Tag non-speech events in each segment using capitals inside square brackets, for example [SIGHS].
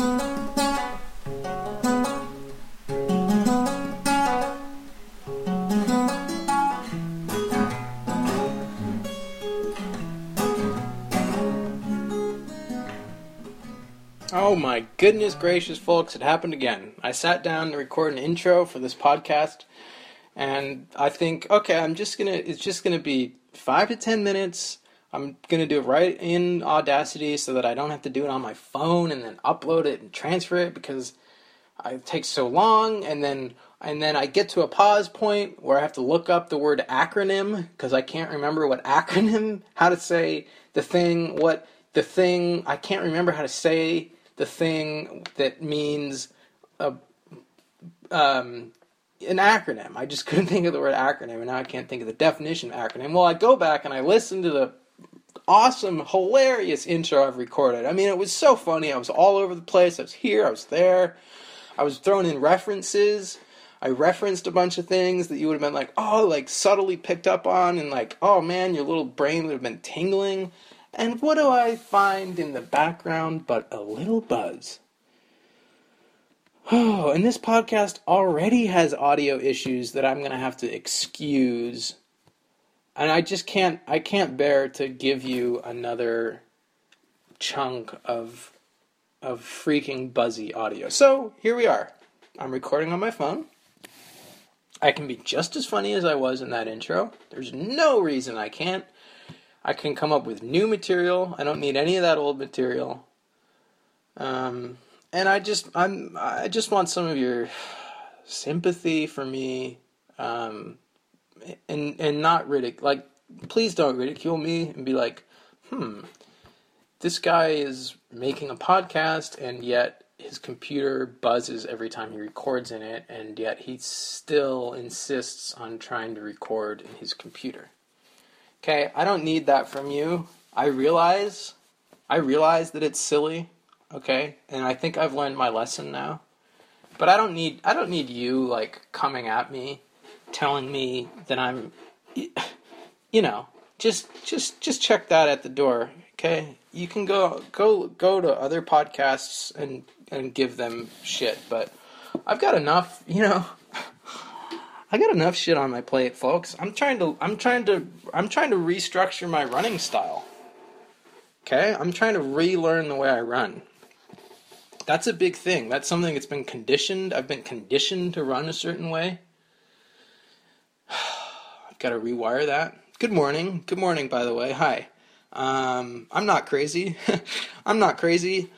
Oh my goodness gracious, folks, it happened again. I sat down to record an intro for this podcast, and I think, okay, I'm just gonna, it's just gonna be five to ten minutes. I'm gonna do it right in Audacity so that I don't have to do it on my phone and then upload it and transfer it because it takes so long, and then and then I get to a pause point where I have to look up the word acronym because I can't remember what acronym, [LAUGHS] how to say the thing, what the thing, I can't remember how to say the thing that means a, um, an acronym. I just couldn't [LAUGHS] think of the word acronym, and now I can't think of the definition of acronym. Well, I go back and I listen to the awesome, hilarious intro I've recorded. I mean, it was so funny. I was all over the place. I was here, I was there. I was throwing in references. I referenced a bunch of things that you would have been like, oh, like subtly picked up on, and like, oh man, your little brain would have been tingling. And what do I find in the background but a little buzz? Oh, and this podcast already has audio issues that I'm going to have to excuse. And I just can't I can't bear to give you another chunk of of freaking buzzy audio. So, here we are. I'm recording on my phone. I can be just as funny as I was in that intro. There's no reason I can't. I can come up with new material. I don't need any of that old material. Um, and I just I'm I just want some of your sympathy for me, um, and and not ridicule. Like, please don't ridicule me and be like, hmm, this guy is making a podcast and yet his computer buzzes every time he records in it, and yet he still insists on trying to record in his computer. Okay, I don't need that from you. I realize, I realize that it's silly. Okay, and I think I've learned my lesson now. But I don't need, I don't need you like coming at me, telling me that I'm, you know, just, just, just check that at the door. Okay, you can go, go, go to other podcasts and and give them shit, but I've got enough, you know. [LAUGHS] I got enough shit on my plate, folks. I'm trying to I'm trying to I'm trying to restructure my running style. Okay? I'm trying to relearn the way I run. That's a big thing. That's something that's been conditioned. I've been conditioned to run a certain way. Got to rewire that. Good morning. Good morning, by the way. Hi. Um, I'm not crazy. [LAUGHS] I'm not crazy.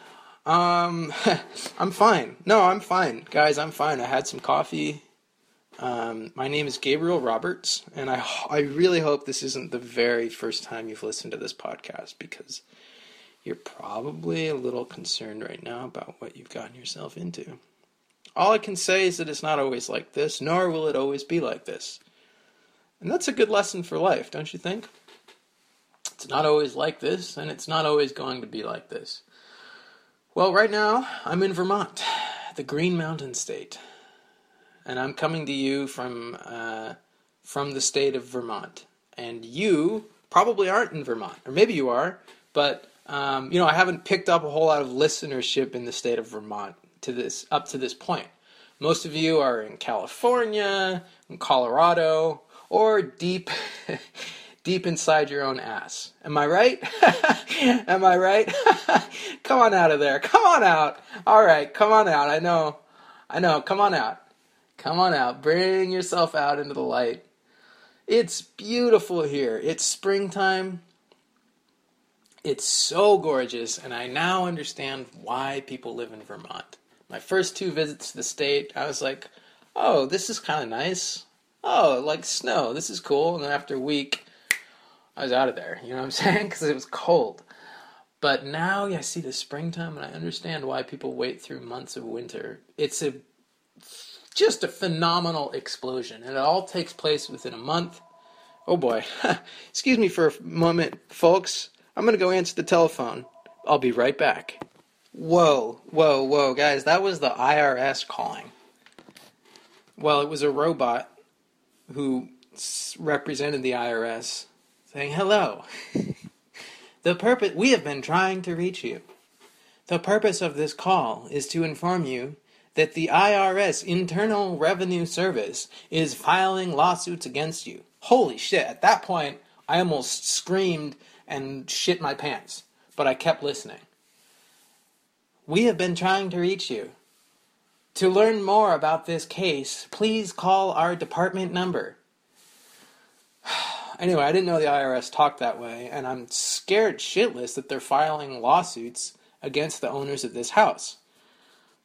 Um, [LAUGHS] I'm fine. No, I'm fine, guys. I'm fine. I had some coffee. Um, my name is Gabriel Roberts, and I I really hope this isn't the very first time you've listened to this podcast because you're probably a little concerned right now about what you've gotten yourself into. All I can say is that it's not always like this, nor will it always be like this. And that's a good lesson for life, don't you think? It's not always like this, and it's not always going to be like this. Well, right now, I'm in Vermont, the Green Mountain State. And I'm coming to you from, uh, from the state of Vermont. And you probably aren't in Vermont, or maybe you are, but um, you know, I haven't picked up a whole lot of listenership in the state of Vermont to this up to this point. Most of you are in California, in Colorado, or deep [LAUGHS] deep inside your own ass. Am I right? [LAUGHS] Am I right? [LAUGHS] come on out of there. Come on out. All right, come on out. I know. I know. Come on out. Come on out. Bring yourself out into the light. It's beautiful here. It's springtime. It's so gorgeous, and I now understand why people live in Vermont. My first two visits to the state, I was like, oh, this is kind of nice. Oh, like snow. This is cool. And then after a week, I was out of there. You know what I'm [LAUGHS] saying? Because it was cold. But now I see the springtime and I understand why people wait through months of winter. It's a just a phenomenal explosion, and it all takes place within a month. Oh boy. [LAUGHS] Excuse me for a moment, folks. I'm going to go answer the telephone. I'll be right back. Whoa, whoa, whoa, guys, that was the IRS calling. Well, it was a robot who represented the IRS saying hello. [LAUGHS] the purpose we have been trying to reach you. The purpose of this call is to inform you that the IRS Internal Revenue Service is filing lawsuits against you. Holy shit, at that point, I almost screamed and shit my pants, but I kept listening. We have been trying to reach you. To learn more about this case, please call our department number. [SIGHS] anyway, I didn't know the IRS talked that way, and I'm scared shitless that they're filing lawsuits against the owners of this house.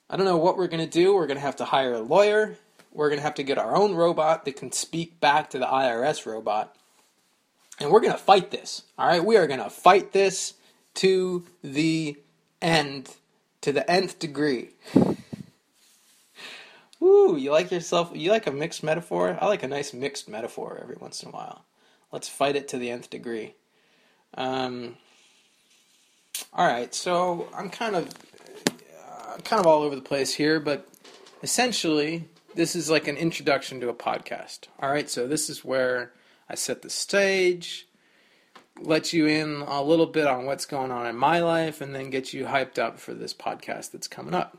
I don't know what we're going to do. We're going to have to hire a lawyer. We're going to have to get our own robot that can speak back to the IRS robot. And we're going to fight this. All right? We are going to fight this to the end, to the nth degree. Woo, you like yourself, you like a mixed metaphor? I like a nice mixed metaphor every once in a while. Let's fight it to the nth degree. Um, all right, so I'm kind of uh, kind of all over the place here, but essentially, this is like an introduction to a podcast. All right, so this is where I set the stage, let you in a little bit on what's going on in my life, and then get you hyped up for this podcast that's coming up.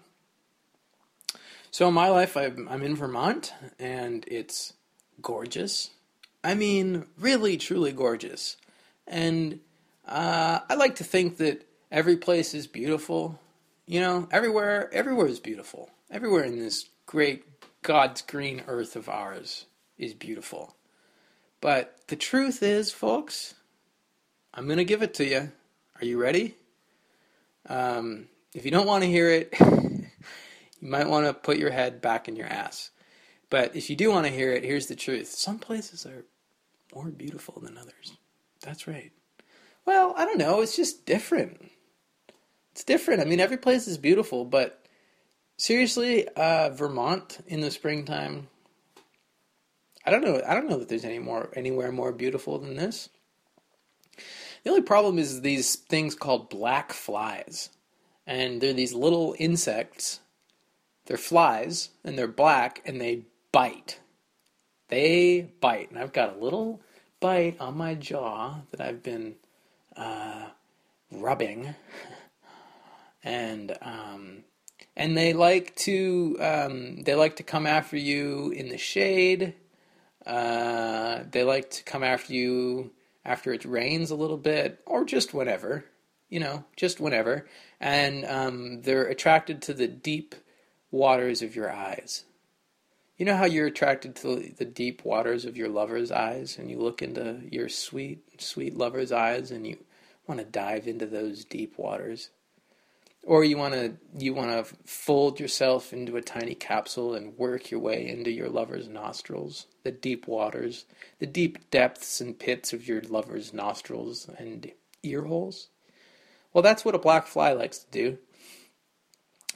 So, in my life, I'm, I'm in Vermont, and it's gorgeous. I mean, really, truly gorgeous. And uh, I like to think that every place is beautiful. You know, everywhere, everywhere is beautiful. Everywhere in this great God's green earth of ours is beautiful. But the truth is, folks, I'm going to give it to you. Are you ready? Um, if you don't want to hear it, [LAUGHS] you might want to put your head back in your ass. But if you do want to hear it, here's the truth. Some places are more beautiful than others. That's right. Well, I don't know. It's just different. It's different. I mean, every place is beautiful, but seriously, uh, Vermont in the springtime. I don't know. I don't know that there's any more anywhere more beautiful than this. The only problem is these things called black flies, and they're these little insects. They're flies, and they're black, and they bite. They bite, and I've got a little bite on my jaw that I've been uh, rubbing, [LAUGHS] and um, and they like to um, they like to come after you in the shade. Uh, they like to come after you after it rains a little bit, or just whenever, you know, just whenever. And um, they're attracted to the deep waters of your eyes. You know how you're attracted to the deep waters of your lover's eyes, and you look into your sweet, sweet lover's eyes, and you want to dive into those deep waters, or you want to you want to fold yourself into a tiny capsule and work your way into your lover's nostrils, the deep waters, the deep depths and pits of your lover's nostrils and ear holes. Well, that's what a black fly likes to do.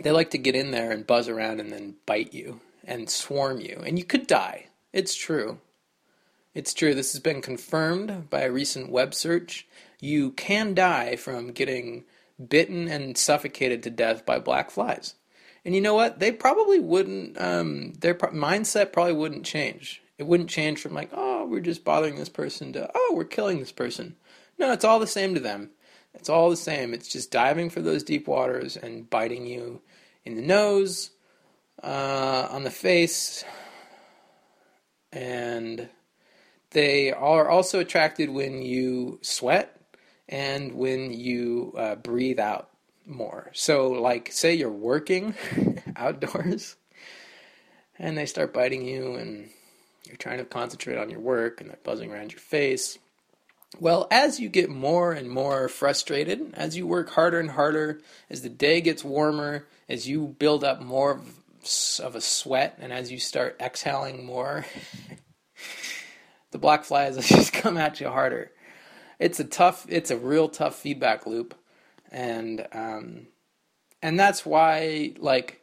They like to get in there and buzz around and then bite you and swarm you, and you could die. It's true. It's true. This has been confirmed by a recent web search you can die from getting bitten and suffocated to death by black flies. And you know what? They probably wouldn't, um, their pro- mindset probably wouldn't change. It wouldn't change from like, oh, we're just bothering this person to, oh, we're killing this person. No, it's all the same to them. It's all the same. It's just diving for those deep waters and biting you in the nose, uh, on the face, and they are also attracted when you sweat and when you uh, breathe out more. So, like, say you're working [LAUGHS] outdoors and they start biting you, and you're trying to concentrate on your work and they're buzzing around your face. Well, as you get more and more frustrated, as you work harder and harder, as the day gets warmer, as you build up more of, a sweat, and as you start exhaling more, [LAUGHS] the black flies [LAUGHS] just come at you harder it's a tough, it's a real tough feedback loop, and um, and that's why like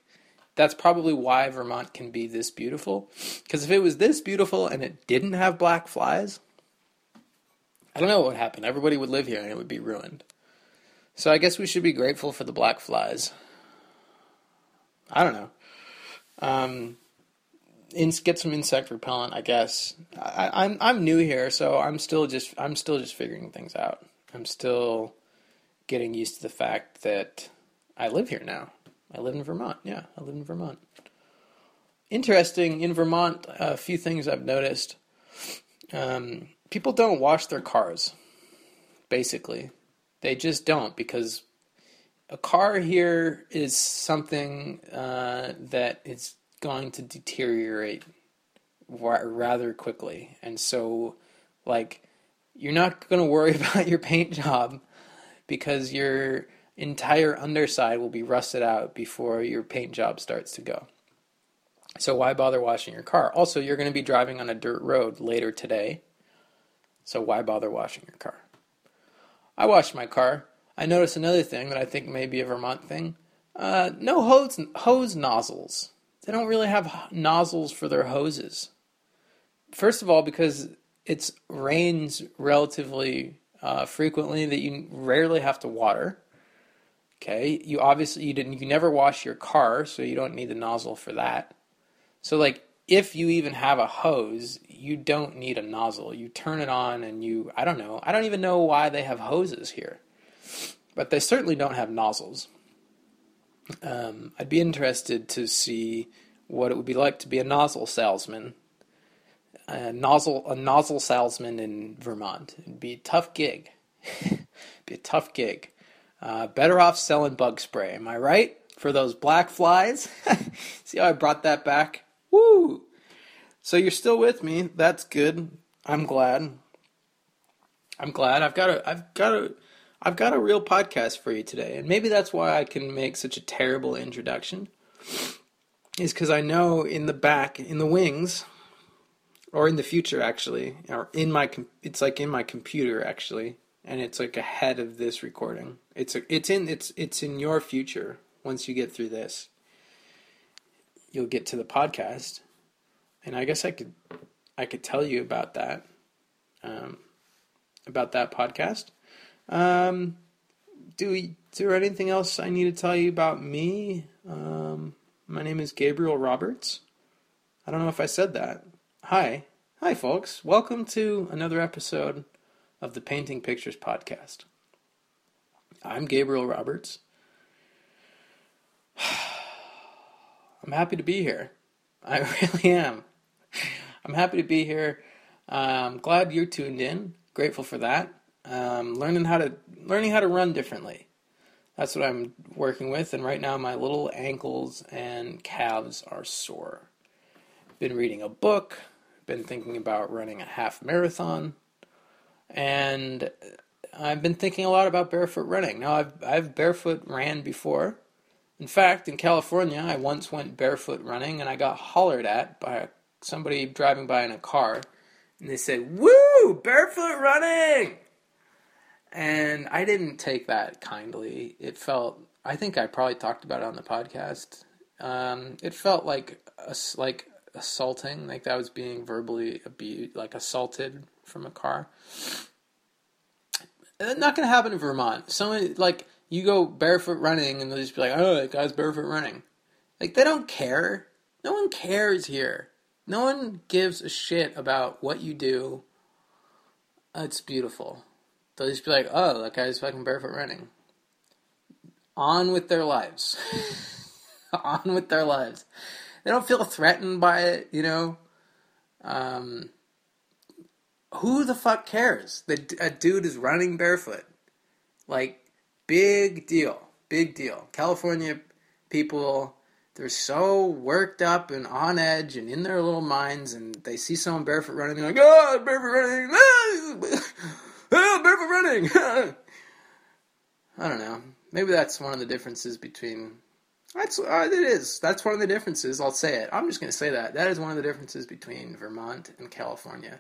that's probably why Vermont can be this beautiful. Because if it was this beautiful and it didn't have black flies, I don't know what would happen. Everybody would live here and it would be ruined. So I guess we should be grateful for the black flies. I don't know. Um, in, get some insect repellent, I guess. I, I'm I'm new here, so I'm still just I'm still just figuring things out. I'm still getting used to the fact that I live here now. I live in Vermont. Yeah, I live in Vermont. Interesting in Vermont, a few things I've noticed. Um, people don't wash their cars, basically. They just don't because a car here is something uh, that is going to deteriorate rather quickly. And so, like, you're not going to worry [LAUGHS] about your paint job because your entire underside will be rusted out before your paint job starts to go. So, why bother washing your car? Also, you're going to be driving on a dirt road later today. So, why bother washing your car? I washed my car. I noticed another thing that I think may be a Vermont thing. Uh, no hose, hose nozzles. They don't really have nozzles for their hoses. First of all, because it rains relatively uh, frequently that you rarely have to water. Okay, you obviously you didn't you never wash your car, so you don't need the nozzle for that. So like if you even have a hose, you don't need a nozzle. You turn it on and you I don't know. I don't even know why they have hoses here. But they certainly don't have nozzles. Um, I'd be interested to see what it would be like to be a nozzle salesman a nozzle a nozzle salesman in Vermont. It'd be a tough gig. [LAUGHS] be a tough gig. Uh, better off selling bug spray. Am I right? For those black flies. [LAUGHS] See how I brought that back? Woo! So you're still with me. That's good. I'm glad. I'm glad. I've got a. I've got a. I've got a real podcast for you today, and maybe that's why I can make such a terrible introduction. Is because I know in the back, in the wings, or in the future actually, or in my it's like in my computer actually, and it's like ahead of this recording. It's a, it's in it's it's in your future once you get through this. You'll get to the podcast, and I guess I could I could tell you about that, um, about that podcast. Um, do we, there anything else I need to tell you about me? Um, my name is Gabriel Roberts. I don't know if I said that. Hi. Hi, folks. Welcome to another episode of the Painting Pictures Podcast. I'm Gabriel Roberts. [SIGHS] I'm happy to be here. I [LAUGHS] really am. I'm happy to be here. I'm glad you're tuned in. Grateful for that. Um, learning how to learning how to run differently. That's what I'm working with, and right now my little ankles and calves are sore. Been reading a book been thinking about running a half marathon, and I've been thinking a lot about barefoot running. Now, I've, I've barefoot ran before. In fact, in California, I once went barefoot running and I got hollered at by somebody driving by in a car, and they said, Woo, barefoot running! And I didn't take that kindly. It felt, I think I probably talked about it on the podcast. Um, it felt like like assaulting, like that was being verbally abused, like assaulted from a car. And not gonna happen in Vermont. Someone like you go barefoot running and they'll just be like, "Oh, that guy's barefoot running." Like they don't care. No one cares here. No one gives a shit about what you do. It's beautiful. They'll just be like, "Oh, that guy's fucking barefoot running." On with their lives. [LAUGHS] On with their lives they don't feel threatened by it, you know. Um, who the fuck cares that a dude is running barefoot? Like, big deal, big deal. California people, they're so worked up and on edge and in their little minds, and they see someone barefoot running, they're like, oh, barefoot running, [LAUGHS] oh, barefoot running. [LAUGHS] I don't know. Maybe that's one of the differences between that's uh, it is. That's one of the differences. I'll say it. I'm just going to say that. That is one of the differences between Vermont and California.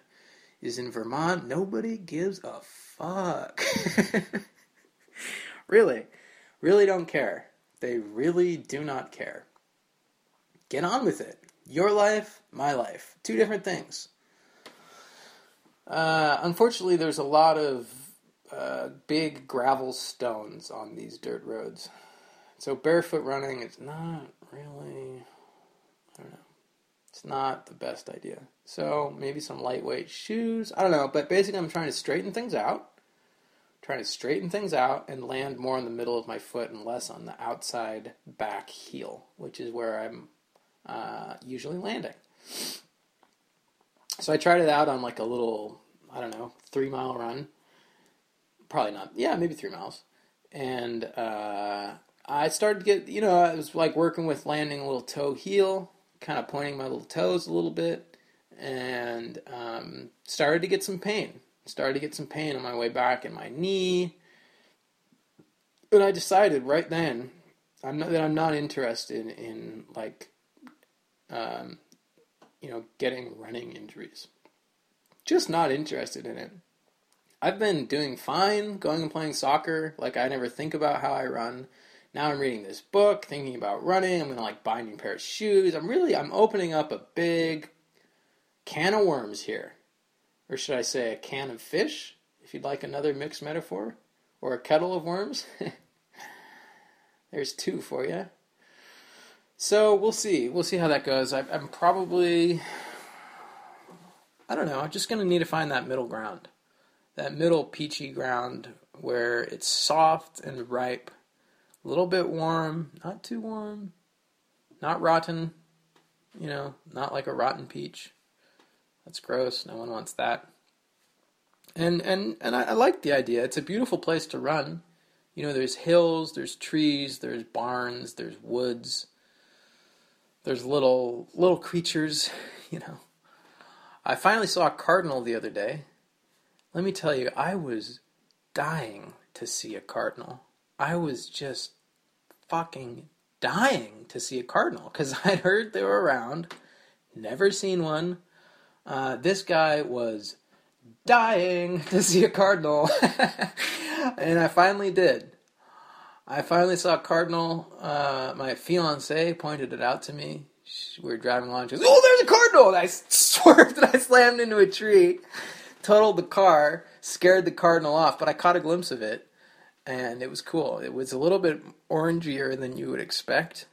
Is in Vermont nobody gives a fuck. [LAUGHS] really, really don't care. They really do not care. Get on with it. Your life, my life. Two different things. Uh, unfortunately, there's a lot of uh, big gravel stones on these dirt roads. So barefoot running is not really, I don't know, it's not the best idea. So maybe some lightweight shoes. I don't know, but basically I'm trying to straighten things out, trying to straighten things out and land more in the middle of my foot and less on the outside back heel, which is where I'm uh, usually landing. So I tried it out on like a little, I don't know, three mile run. Probably not. Yeah, maybe three miles. And uh, I started to get, you know, I was like working with landing a little toe heel, kind of pointing my little toes a little bit, and um, started to get some pain. Started to get some pain on my way back in my knee. And I decided right then I'm not, that I'm not interested in like, um, you know, getting running injuries. Just not interested in it. I've been doing fine, going and playing soccer. Like I never think about how I run. Now I'm reading this book, thinking about running. I'm gonna like buy a new pair of shoes. I'm really I'm opening up a big can of worms here, or should I say a can of fish? If you'd like another mixed metaphor, or a kettle of worms. [LAUGHS] There's two for you. So we'll see. We'll see how that goes. I, I'm probably, I don't know. I'm just gonna need to find that middle ground, that middle peachy ground where it's soft and ripe a little bit warm, not too warm, not rotten, you know, not like a rotten peach. That's gross. No one wants that. And and and I, I like the idea. It's a beautiful place to run. You know, there's hills, there's trees, there's barns, there's woods. There's little little creatures, [LAUGHS] you know. I finally saw a cardinal the other day. Let me tell you, I was dying to see a cardinal. I was just fucking dying to see a cardinal because [LAUGHS] I'd heard they were around, never seen one. Uh, this guy was dying [LAUGHS] to see a cardinal, and I finally did. I finally saw cardinal. Uh, my fiance pointed it out to me. We were driving along. She goes, "Oh, there's a cardinal!" And I [LAUGHS] swerved and I slammed into a tree, totaled the car, scared the cardinal off. But I caught a glimpse of it, and it was cool. It was a little bit orangier than you would expect.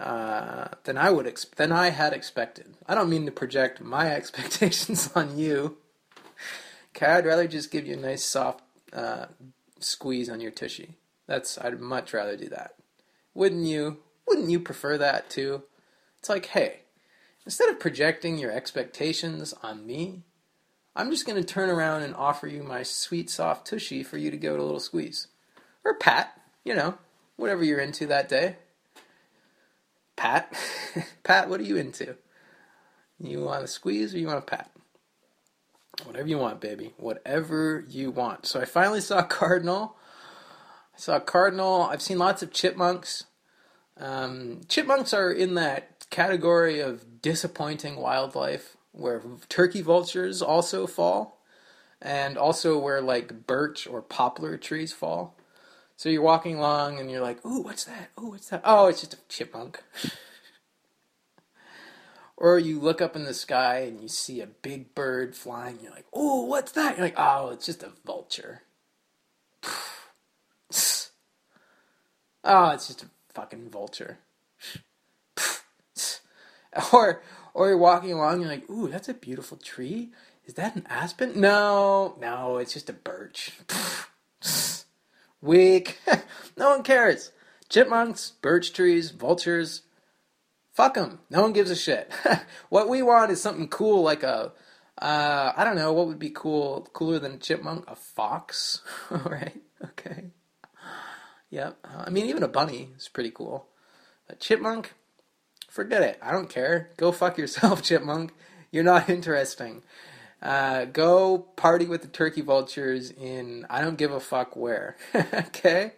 Uh, than I would ex- than I had expected. I don't mean to project my [LAUGHS] expectations on you. I'd rather just give you a nice soft uh, squeeze on your tushy. That's I'd much rather do that. Wouldn't you? Wouldn't you prefer that too? It's like, hey, instead of projecting your expectations on me, I'm just going to turn around and offer you my sweet, soft tushy for you to give it a little squeeze. Or pat, you know, whatever you're into that day. Pat? [LAUGHS] pat, what are you into? You want a squeeze or you want a pat? Whatever you want, baby. Whatever you want. So I finally saw [LAUGHS] Cardinal. I saw Cardinal. I've seen lots of chipmunks. Um, chipmunks are in that category of disappointing wildlife where turkey vultures also fall, and also where like birch or poplar trees fall. So you're walking along and you're like, "Ooh, what's that? Ooh, what's that? Oh, it's just a chipmunk." [LAUGHS] or you look up in the sky and you see a big bird flying. You're like, "Ooh, what's that?" You're like, "Oh, it's just a vulture." [SIGHS] [LAUGHS] oh, it's just a fucking vulture. [LAUGHS] or or you're walking along, you're like, ooh, that's a beautiful tree. Is that an aspen? No, no, it's just a birch. [LAUGHS] Weak. [LAUGHS] no one cares. Chipmunks, birch trees, vultures. Fuck them. No one gives a shit. what we want is something cool like a, uh, I don't know, what would be cool, cooler than a chipmunk? A fox, right? Okay. Yep. I mean, even a bunny is pretty cool. A chipmunk, forget it. I don't care. Go fuck yourself, [LAUGHS] chipmunk. You're not interesting. Uh, go party with the turkey vultures in I don't give a fuck where. [LAUGHS] okay?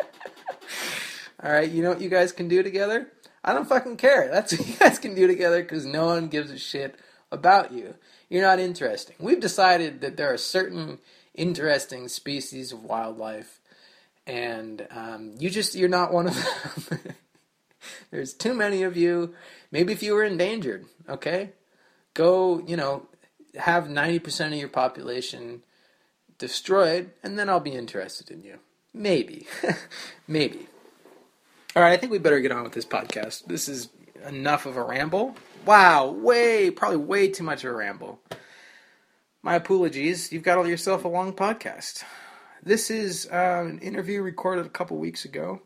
[LAUGHS] All right, you know what you guys can do together? I don't fucking care. That's what you guys can do together because no one gives a shit about you. You're not interesting. We've decided that there are certain interesting species of wildlife, and um, you just you're not one of [LAUGHS] them. There's too many of you. Maybe if you were endangered, okay? Go, you know, have 90% of your population destroyed, and then I'll be interested in you. Maybe. [LAUGHS] Maybe. All right, I think we better get on with this podcast. This is enough of a ramble. Wow, way, probably way too much of a ramble. My apologies. You've got all yourself a long podcast. This is uh, an interview recorded a couple weeks ago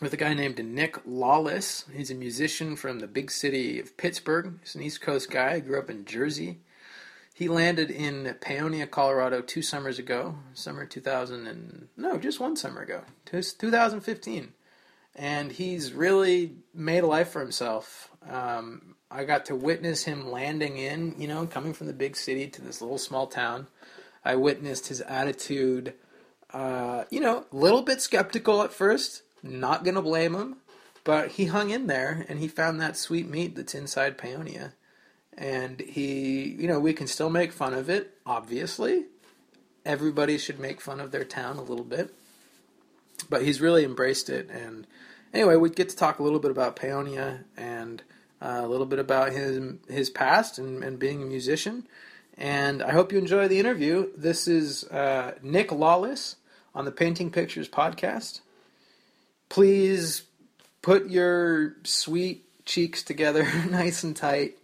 with a guy named Nic Lawless. He's a musician from the big city of Pittsburgh. He's an East Coast guy. Grew up in Jersey. He landed in Paonia, Colorado, two summers ago, summer 2000 and no, just one summer ago, 2015, and he's really made a life for himself. Um, I got to witness him landing in, you know, coming from the big city to this little small town. I witnessed his attitude, uh, you know, a little bit skeptical at first. Not gonna blame him, but he hung in there and he found that sweet meat that's inside Paonia and he, you know, we can still make fun of it, obviously. Everybody should make fun of their town a little bit. But he's really embraced it. And anyway, we get to talk a little bit about Paonia and uh, a little bit about his, his past and, and being a musician. And I hope you enjoy the interview. This is uh, Nic Lawless on the Painting Pictures podcast. Please put your sweet cheeks together [LAUGHS] nice and tight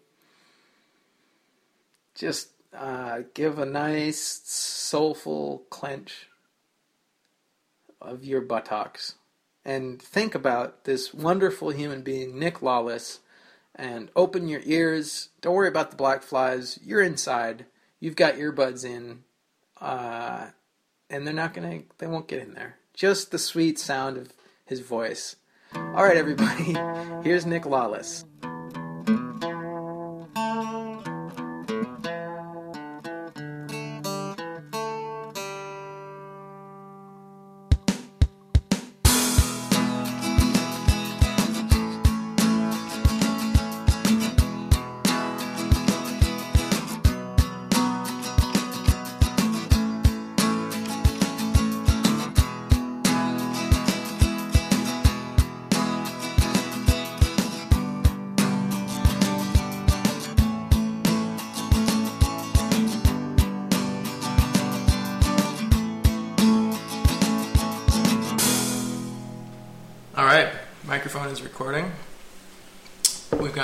just uh, give a nice soulful clench of your buttocks and think about this wonderful human being, Nic Lawless, and open your ears. Don't worry about the black flies. You're inside. You've got earbuds in, uh, and they're not gonna. They won't get in there. Just the sweet sound of his voice. All right, everybody. [LAUGHS] Here's Nic Lawless.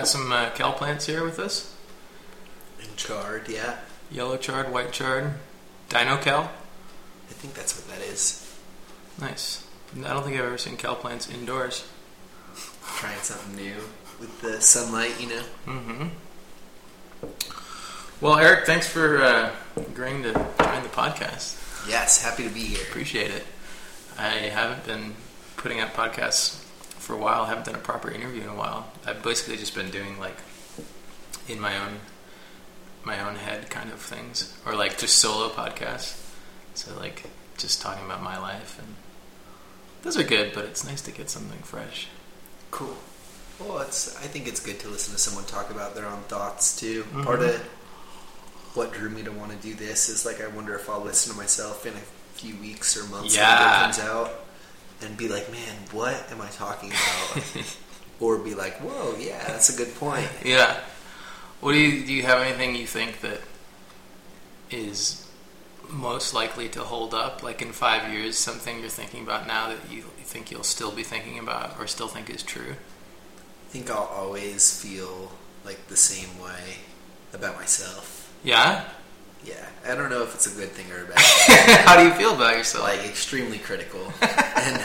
Got some uh, kale plants here with us. And chard, yeah. Yellow chard, white chard, dino kale. I think that's what that is. Nice. I don't think I've ever seen kale plants indoors. Trying something new with the sunlight, you know. Mm-hmm. Well, Eric, thanks for uh, agreeing to join the podcast. Yes, happy to be here. Appreciate it. I haven't been putting out podcasts for a while. I haven't done a proper interview in a while. I've basically just been doing like in my own my own head kind of things, or like just solo podcasts. So like just talking about my life, and those are good. But it's nice to get something fresh. Cool. Well, it's. I think it's good to listen to someone talk about their own thoughts too. Mhm. Part of what drew me to want to do this is like I wonder if I'll listen to myself in a few weeks or months when it comes out and be like, man, what am I talking about? [LAUGHS] or be like, whoa, yeah, that's a good point. Yeah. What do you do? You have anything you think that is most likely to hold up? Like in five years, something you're thinking about now that you think you'll still be thinking about, or still think is true? I think I'll always feel like the same way about myself. Yeah. Yeah, I don't know if it's a good thing or a bad [LAUGHS] thing. How do you feel about yourself? like extremely critical, [LAUGHS] and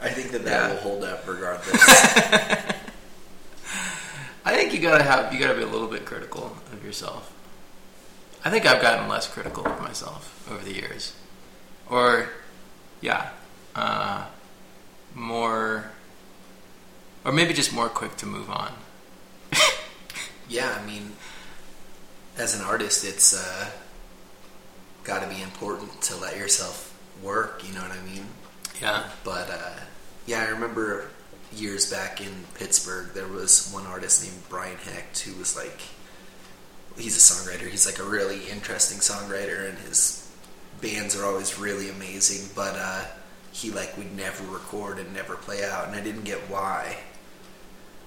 I think that that Yeah. will hold up regardless. [LAUGHS] I think you gotta have you gotta be a little bit critical of yourself. I think I've gotten less critical of myself over the years, or yeah, uh, more, or maybe just more quick to move on. yeah, I mean, as an artist, it's uh, got to be important to let yourself work. You know what I mean? Yeah, But uh, yeah, I remember years back in Pittsburgh, there was one artist named Brian Hecht who was like, he's a songwriter. He's like a really interesting songwriter, and his bands are always really amazing. But uh, he like would never record and never play out, and I didn't get why.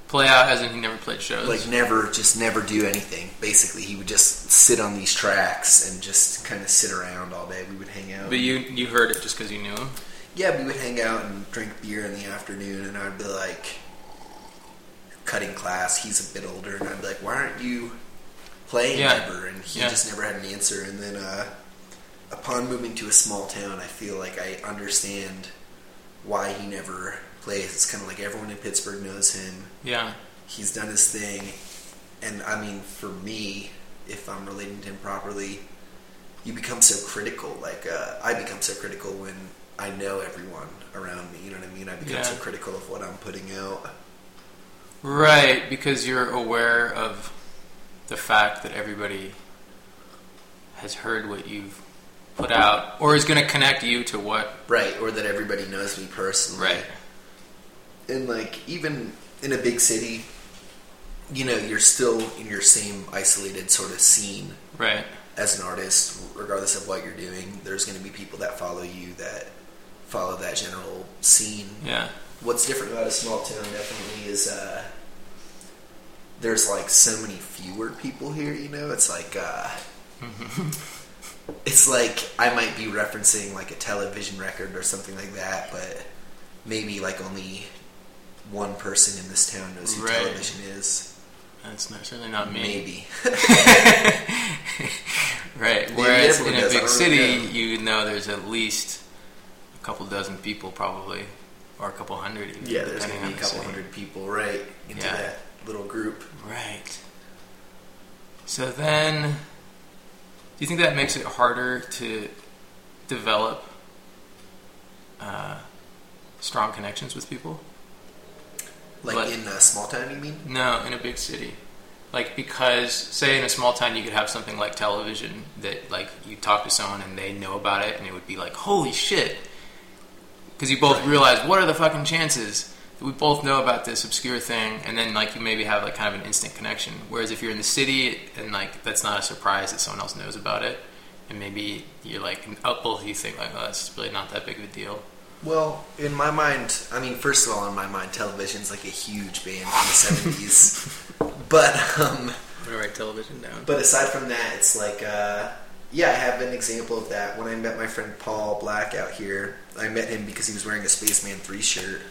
Play out as in he never played shows. Like never, just never do anything. Basically, he would just sit on these tracks and just kind of sit around all day. We would hang out. but you you heard it just because you knew him. Yeah, we would hang out and drink beer in the afternoon, and I'd be like, cutting class. He's a bit older, and I'd be like, "Why aren't you playing Yeah. ever?" And he Yeah. just never had an answer. And then uh, upon moving to a small town, I feel like I understand why he never plays. It's kind of like everyone in Pittsburgh knows him. Yeah. He's done his thing, and I mean, for me, if I'm relating to him properly, you become so critical. Like uh, I become so critical when I know everyone around me. You know what I mean? I become Yeah. so critical of what I'm putting out. Right, because you're aware of the fact that everybody has heard what you've put out, or is going to connect you to what. Right, or that everybody knows me personally. Right. And like even in a big city you know you're still in your same isolated sort of scene Right. as an artist regardless of what you're doing there's going to be people that follow you that follow that general scene Yeah. what's different about a small town definitely is uh there's like so many fewer people here you know it's like uh [LAUGHS] it's like i might be referencing like a television record or something like that but maybe like only one person in this town knows who Right. television is That's not, certainly not me. maybe [LAUGHS] [LAUGHS] Right. Whereas in a big city, really you know there's at least a couple dozen people, probably, or a couple hundred. Even, yeah there's gonna be a couple city. hundred people right into Yeah. that little group Right. So then, do you think that makes it harder to develop uh, strong connections with people? Like But- in a small town you mean? No, in a big city. Like because say in a small town you could have something like television that like you talk to someone and they know about it and it would be like holy shit. Because you both realize what are the fucking chances? That we both know about this obscure thing and then like you maybe have like kind of an instant connection. Whereas if you're in the city and like that's not a surprise that someone else knows about it and maybe you're like both of you think like oh that's really not that big of a deal Well, in my mind, I mean, first of all, in my mind, television's like a huge band from the seventies. [LAUGHS] But um, I'm gonna write television down but aside from that, it's like uh, yeah, I have an example of that. When I met my friend Paul Black out here, I met him because he was wearing a Spacemen Three shirt.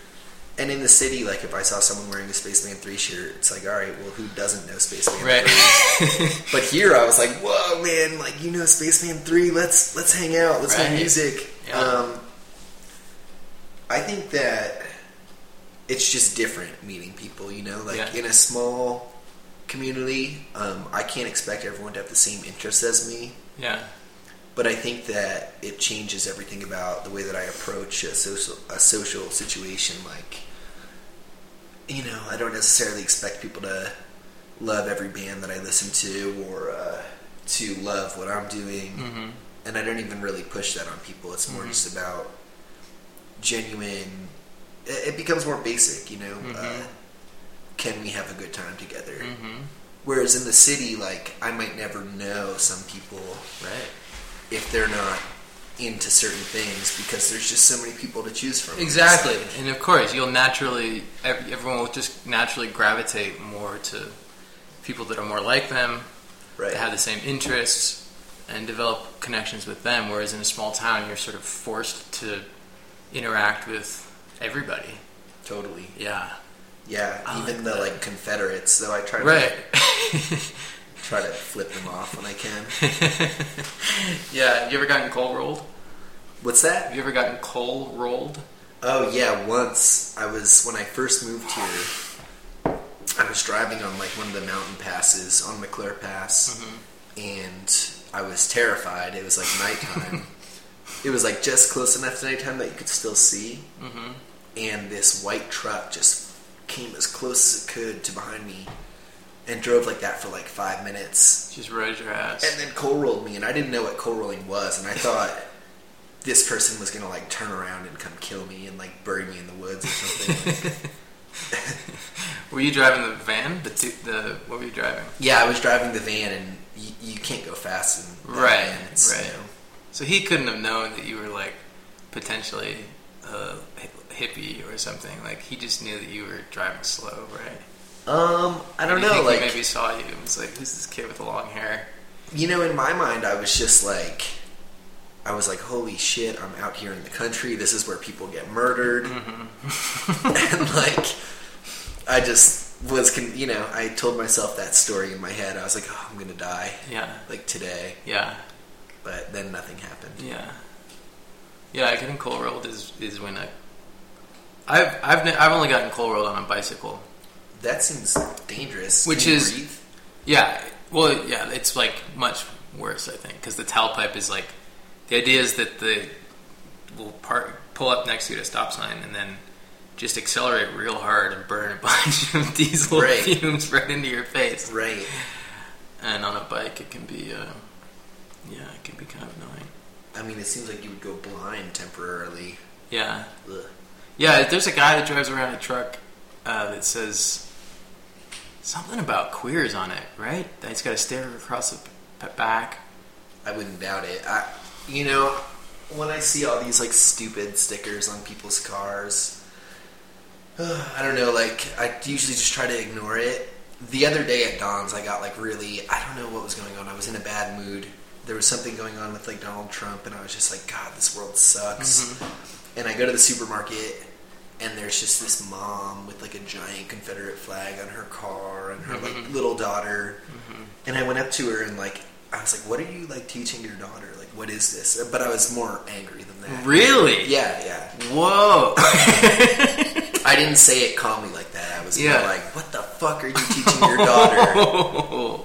And in the city, like if I saw someone wearing a Spacemen Three shirt, it's like, all right, well, who doesn't know Spacemen right Three? [LAUGHS] But here, I was like, whoa, man, like you know Spacemen Three, let's let's hang out, let's Right. make music. Yeah. Um, I think that it's just different meeting people. You know, like Yeah. in a small community, um, I can't expect everyone to have the same interests as me. yeah But I think that it changes everything about the way that I approach a social a social situation. Like, you know, I don't necessarily expect people to love every band that I listen to or uh, to love what I'm doing, hmm and I don't even really push that on people. It's more Mhm. just about genuine. It, becomes more basic, you know. Uh, Mhm. can we have a good time together? hmm Whereas in the city, like I might never know some people right if they're not into certain things because there's just so many people to choose from. Exactly, and of course, you'll naturally everyone will just naturally gravitate more to people that are more like them, Right. that have the same interests, and develop connections with them. Whereas in a small town, you're sort of forced to interact with everybody. Totally. Yeah, Yeah. I even like the that. like Confederates, though I try to right. [LAUGHS] try to flip them off when I can. [LAUGHS] yeah, have you ever gotten coal rolled? What's that? Have you ever gotten coal rolled? Oh yeah, once I was when I first moved here. I was driving on like one of the mountain passes on McClure Pass, mm-hmm. and I was terrified. It was like nighttime. [LAUGHS] it was like just close enough to nighttime that you could still see, Mm-hmm. and this white truck just came as close as it could to behind me, and drove like that for like five minutes, Just rode your ass. and then coal rolled me, and I didn't know what coal rolling was, and I thought. This person was gonna like turn around and come kill me and like bury me in the woods or something. [LAUGHS] [LAUGHS] were you driving the van? The two, the what were you driving? Yeah, I was driving the van, and you, you can't go fast in Right, van. Right. You know, So he couldn't have known that you were like potentially a hippie or something. Like he just knew that you were driving slow, right? um, I don't know. Like he maybe saw you and was like, "Who's this kid with the long hair?" you know, in my mind, I was just like, I was like, holy shit, I'm out here in the country. This is where people get murdered, Mm-hmm. [LAUGHS] and [LAUGHS] like, I just was, con- you know, I told myself that story in my head. I was like, oh, I'm gonna die Yeah, like today. yeah. But then nothing happened. Yeah. Yeah, I getting coal rolled is, is when I. I've I've I've only gotten coal rolled on a bicycle. That seems dangerous. Which is- breathe? Yeah, well, yeah, it's like much worse, I think, because the tailpipe is like the idea is that the will park, pull up next to you at a stop sign and then just accelerate real hard and burn a [LAUGHS] bunch of diesel Right. fumes right into your face. right. And on a bike, it can be, uh, yeah, it can be kind of annoying. I mean, it seems like you would go blind temporarily. Yeah, Ugh. yeah. There's a guy that drives around a truck uh, that says something about queers on it, right? That he's got a sticker across the back. I wouldn't doubt it. I, you know, when I see all these like stupid stickers on people's cars, [SIGHS] I don't know. Like, I usually just try to ignore it. The other day at Don's, I got like really, I don't know what was going on. I was in a bad mood. There was something going on with like Donald Trump, and I was just like, God, this world sucks. Mm-hmm. And I go to the supermarket, and there's just this mom with like a giant Confederate flag on her car, and her like mm-hmm. little daughter. Mm-hmm. And I went up to her and like I was like, "What are you like teaching your daughter? Like, what is this?" But I was more angry than that. Really? Yeah, yeah. Whoa. [LAUGHS] [LAUGHS] I didn't say it calmly like that. I was Yeah. more like, "What the fuck are you teaching your daughter?" [LAUGHS]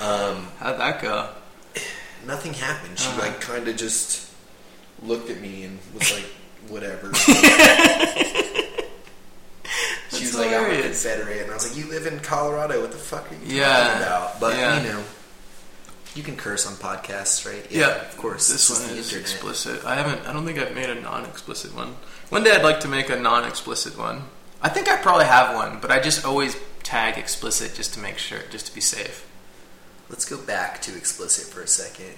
um, How'd that go? Nothing happened. She Uh-huh. like kind of just looked at me and was [LAUGHS] like, "Whatever." [LAUGHS] she was That's like, "I'm a. Confederate," and I was like, "You live in Colorado. What the fuck are you Yeah. talking about?" But Yeah. you know, you can curse on podcasts, right? Yeah, of course. This It's one the is explicit. I haven't. I don't think I've made a non-explicit one. One day I'd like to make a non-explicit one. I think I probably have one, but I just always tag explicit just to make sure, just to be safe. Let's go back to explicit for a second,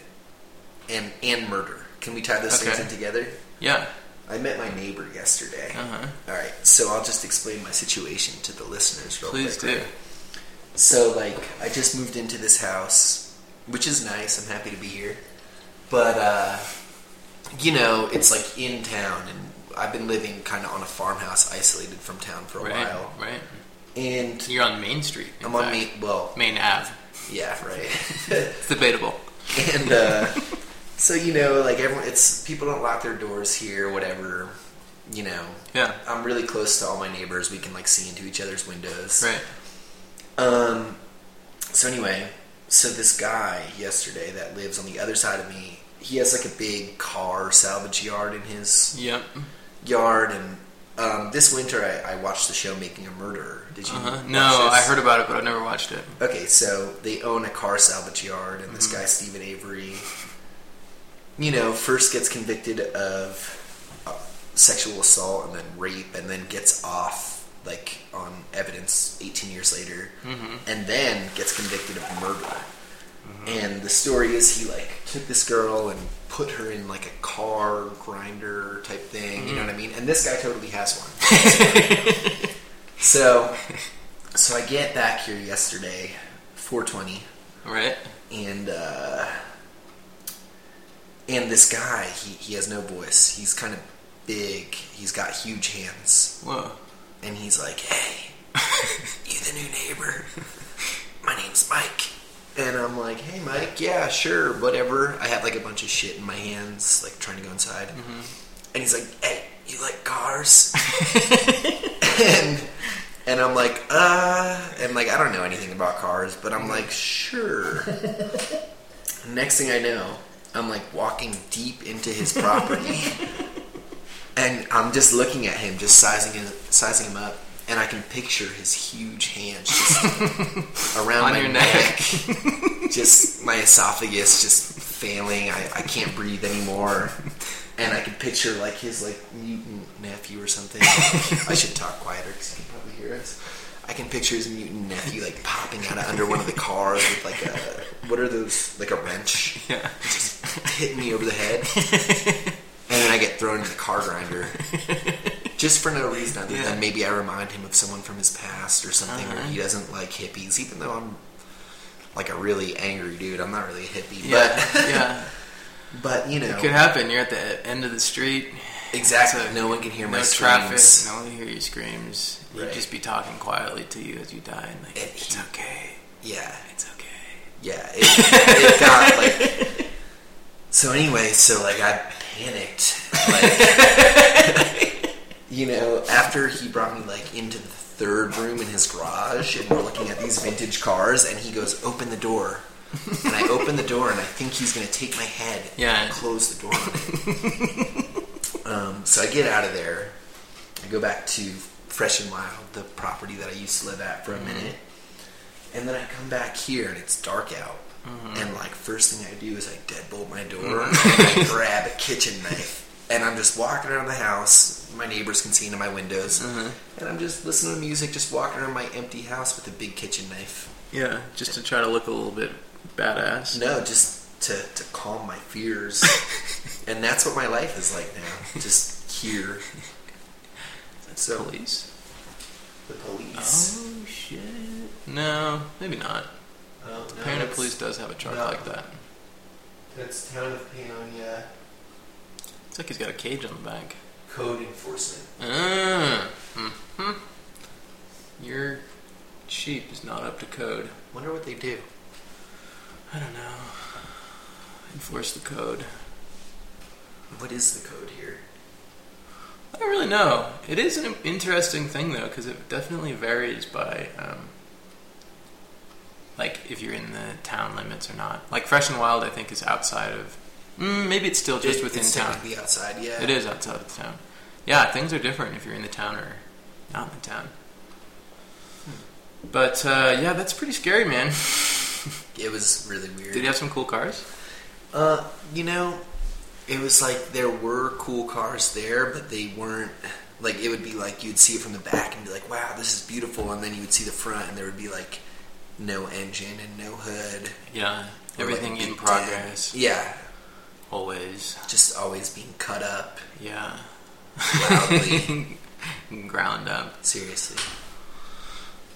and and murder. Can we tie those things in together? Yeah. I met my neighbor yesterday. Uh huh. All right, so I'll just explain my situation to the listeners real Please quick. do. So, like, I just moved into this house, which is nice. I'm happy to be here. But, uh, you know, it's like in town, and I've been living kind of on a farmhouse isolated from town for a Right. while. Right. And You're on Main Street. I'm on fact. me, well, Main Ave. yeah, right. [LAUGHS] It's debatable. and, uh, so, you know, like, everyone, it's, people don't lock their doors here, whatever, you know. Yeah. I'm really close to all my neighbors. We can, like, see into each other's windows. Right. Um. So anyway, so this guy yesterday that lives on the other side of me, he has like a big car salvage yard in his Yep. yard, and um, this winter I, I watched the show Making a Murderer. Did you? Uh-huh. No, this? I heard about it, but I never watched it. Okay, so they own a car salvage yard, and this Mm-hmm. guy Steven Avery, you know, first gets convicted of uh, sexual assault and then rape, and then gets off like on evidence 18 years later, Mm-hmm. and then gets convicted of murder. And the story is he like took this girl and put her in like a car grinder type thing, you know what I mean? And this guy totally has one. [LAUGHS] so, so I get back here yesterday, 420, Right. and uh, and this guy, he he has no voice. He's kind of big. He's got huge hands, Whoa. and he's like, "Hey, you the new neighbor? My name's Mike." And I'm like, "Hey, Mike. Yeah, sure, whatever." I have like a bunch of shit in my hands, like trying to go inside. And he's like, "Hey, you like cars?" [LAUGHS] and and I'm like, "Uh," and like I don't know anything about cars, but I'm like, "Sure." [LAUGHS] Next thing I know, I'm like walking deep into his property, [LAUGHS] and I'm just looking at him, just sizing him, sizing him up, and I can picture his huge hands just [LAUGHS] around my your neck, neck. [LAUGHS] just my esophagus just failing. I, I can't breathe anymore. And I can picture like his like mutant nephew or something. I should talk quieter because he can probably hear us. I can picture his mutant nephew like popping out of under one of the cars with like a what are those like a wrench Yeah. just hitting me over the head, and then I get thrown into the car grinder. Just for no reason other Yeah. than maybe I remind him of someone from his past or something, or Uh-huh. he doesn't like hippies, even though I'm like a really angry dude. I'm not really a hippie, Yeah. but yeah. [LAUGHS] but you know, it Could happen. You're at the end of the street. exactly. So, no one can hear my no traffic. screams. No one can hear your screams. You'd just be talking quietly to you as you die. And like, And it's okay. Yeah, It's okay. yeah. It, it got like [LAUGHS] So anyway, so like I panicked. Like, [LAUGHS] you know, after he brought me like into the third room in his garage, and we're looking at these vintage cars, and he goes, "Open the door." And I open the door, and I think he's gonna take my head. Yeah. And close the door. On it. um, so I get out of there. I go back to Fresh and Wild, the property that I used to live at for a mm-hmm. minute, and then I come back here, and it's dark out. Mm-hmm. And like first thing I do is I deadbolt my door mm-hmm. and I grab a kitchen knife and I'm just walking around the house. My neighbors can see into my windows, mm-hmm. and I'm just listening to music, just walking around my empty house with a big kitchen knife. Yeah, just to try to look a little bit badass. No, just to to calm my fears, [LAUGHS] and that's what my life is like now. Just here. That's So Police. the police. Oh shit. No, maybe not. Oh, no, that's- Police does have a truck no. like that. That's town of Paonia It's like he's got a cage on the back. code enforcement. Ah, hmm Your sheep is not up to code. Wonder what they do. I don't know. Enforce the code. What is the code here? I don't really know. It is an interesting thing though, because it definitely varies by, um, like if you're in the town limits or not. Like Fresh and Wild, I think is outside of. Mm, maybe it's still just It- within it's town. technically outside. Yeah, It is outside of town. Yeah, things are different if you're in the town or not in the town. But uh, yeah, that's pretty scary, man. [LAUGHS] It was really weird. Did you have some cool cars? Uh, you know, it was like there were cool cars there, but they weren't. Like it would be like you'd see it from the back and be like, "Wow, this is beautiful," and then you would see the front and there would be like no engine and no hood. Yeah, or, like, everything in progress. Yeah, always. just always being cut up Yeah, loudly. [LAUGHS] ground up. Seriously.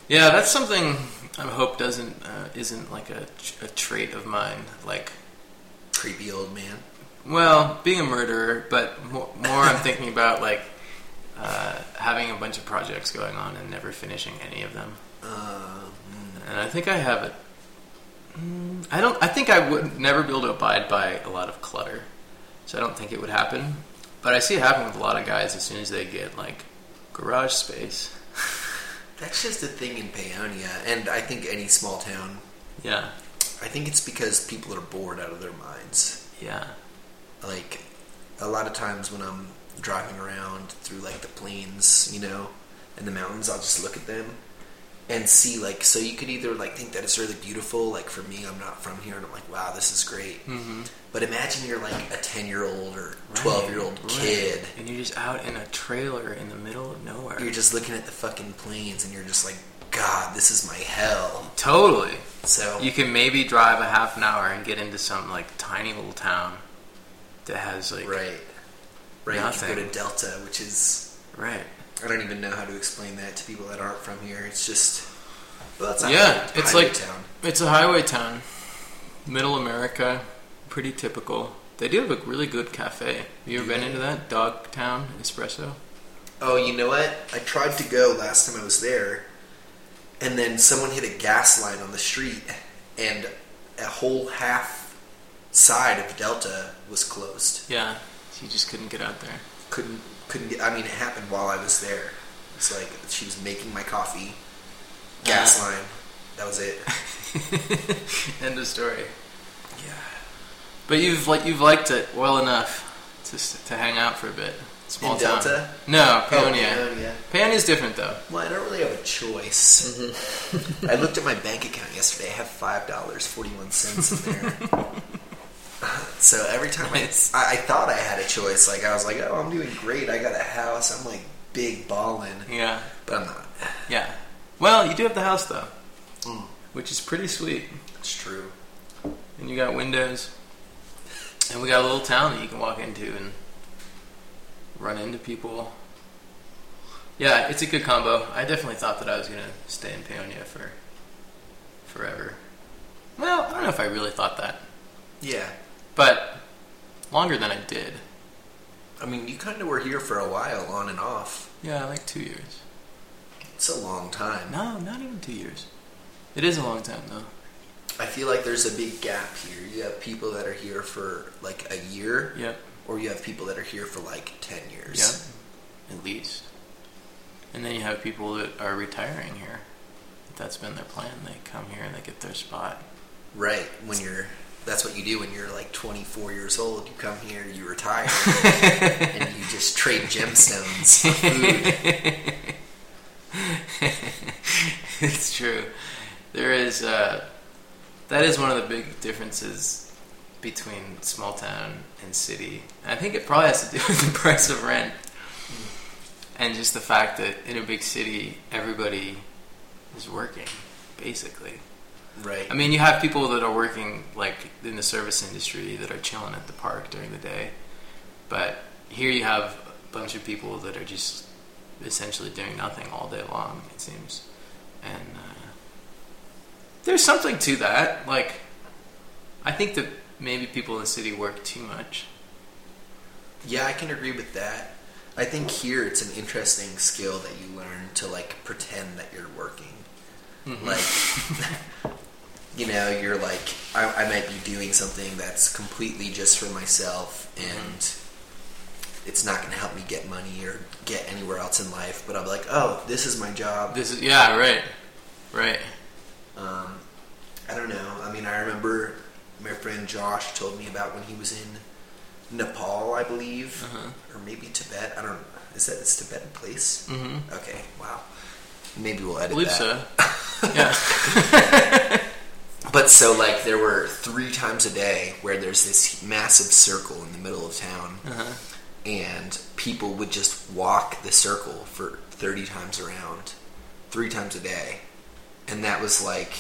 Yeah, that's something I hope doesn't uh, isn't like a, a trait of mine. Like, Creepy old man. well, being a murderer, but more, more I'm thinking about like uh, having a bunch of projects going on and never finishing any of them. Um, And I think I have it. Mm, I don't. I think I would never be able to abide by a lot of clutter, so I don't think it would happen. But I see it happen with a lot of guys as soon as they get like garage space. [LAUGHS] that's just a thing in Paonia, and I think any small town. Yeah, I think it's because people are bored out of their minds. yeah, like a lot of times when I'm driving around through like the plains, you know, and the mountains, I'll just look at them and see like so you could either like think that it's really beautiful, like for me, I'm not from here, and I'm like, wow, this is great. mm-hmm. But imagine you're like a ten year old or twelve year old kid. and you're just out in a trailer in the middle of nowhere. You're just looking at the fucking plains, and you're just like, God, this is my hell. totally. So You can maybe drive a half an hour and get into some like tiny little town that has like right, right, you Nothing. go to Delta, which is right. I don't even know how to explain that to people that aren't from here. It's just, well, Yeah, highway- it's like- town. It's a highway town, middle America, pretty typical. They do have a really good cafe. Have you ever Do been into that Dogtown Espresso? Oh, you know what? I tried to go last time I was there, and then someone hit a gas line on the street, and a whole half side of Delta was closed. Yeah, you just couldn't get out there. Couldn't couldn't get. I mean, it happened while I was there. It's like she was making my coffee. Gas Uh. line. That was it. [LAUGHS] End of story. Yeah. But you've like you've liked it well enough to to hang out for a bit. Small In town. Delta? No, Oh, Paonia. yeah. Paonia's different though. Well, I don't really have a choice. [LAUGHS] I looked at my bank account yesterday. I have five dollars forty one cents in there. [LAUGHS] [LAUGHS] so every time Nice. I, I, thought I had a choice, like I was like, oh, I'm doing great. I got a house. I'm like big balling, Yeah, but I'm not. yeah. Well, you do have the house though, Mm, which is pretty sweet. it's true. and you got windows, and we got a little town that you can walk into and run into people. Yeah, it's a good combo. I definitely thought that I was gonna stay in Paonia for forever. Well, I don't know if I really thought that, Yeah. But longer than I did. I mean, you kind of were here for a while, on and off. Yeah, like two years. It's a long time. No, not even two years. It is a long time though. I feel like there's a big gap here. You have people that are here for like a year, Yep. or you have people that are here for like ten years. Yep. At least. And then you have people that are retiring here. That's been their plan. They come here and they get their spot. Right. When you're, that's what you do when you're like 24 years old. You come here, you retire, [LAUGHS] and you just trade gemstones for food. [LAUGHS] it's true. There is uh, that is one of the big differences between small town and city. And I think it probably has to do [LAUGHS] with the price of rent and just the fact that in a big city everybody is working basically. Right. I mean, you have people that are working like in the service industry that are chilling at the park during the day, but here you have a bunch of people that are just essentially doing nothing all day long. It seems, and uh, there's something to that. Like, I think that maybe people in the city work too much. Yeah, I can agree with that. I think here it's an interesting skill that you learn to like pretend that you're working. Like, [LAUGHS] you know, you're like, I, I might be doing something that's completely just for myself and it's not going to help me get money or get anywhere else in life. But I'm like, oh, this is my job. This is yeah, right, right. Um, I don't know. I mean, I remember my friend Josh told me about when he was in Nepal, I believe, Uh-huh. or maybe Tibet. I don't. know. Is that this Tibetan place? Mm-hmm. Okay. Wow. Maybe we'll edit I believe that. so. [LAUGHS] yeah. [LAUGHS] But so like there were three times a day where there's this massive circle in the middle of town, Uh-huh. and people would just walk the circle for thirty times around, three times a day, and that was like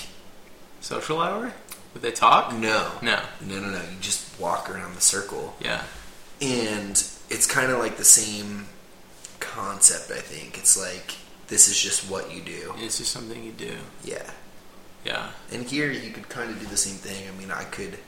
Social hour? Would they talk? no, No. no, no, no. You just walk around the circle, Yeah. and it's kind of like the same concept. I think it's like this is just what you do. It's just something you do. Yeah. Yeah. And here you could kind of do the same thing. I mean, I could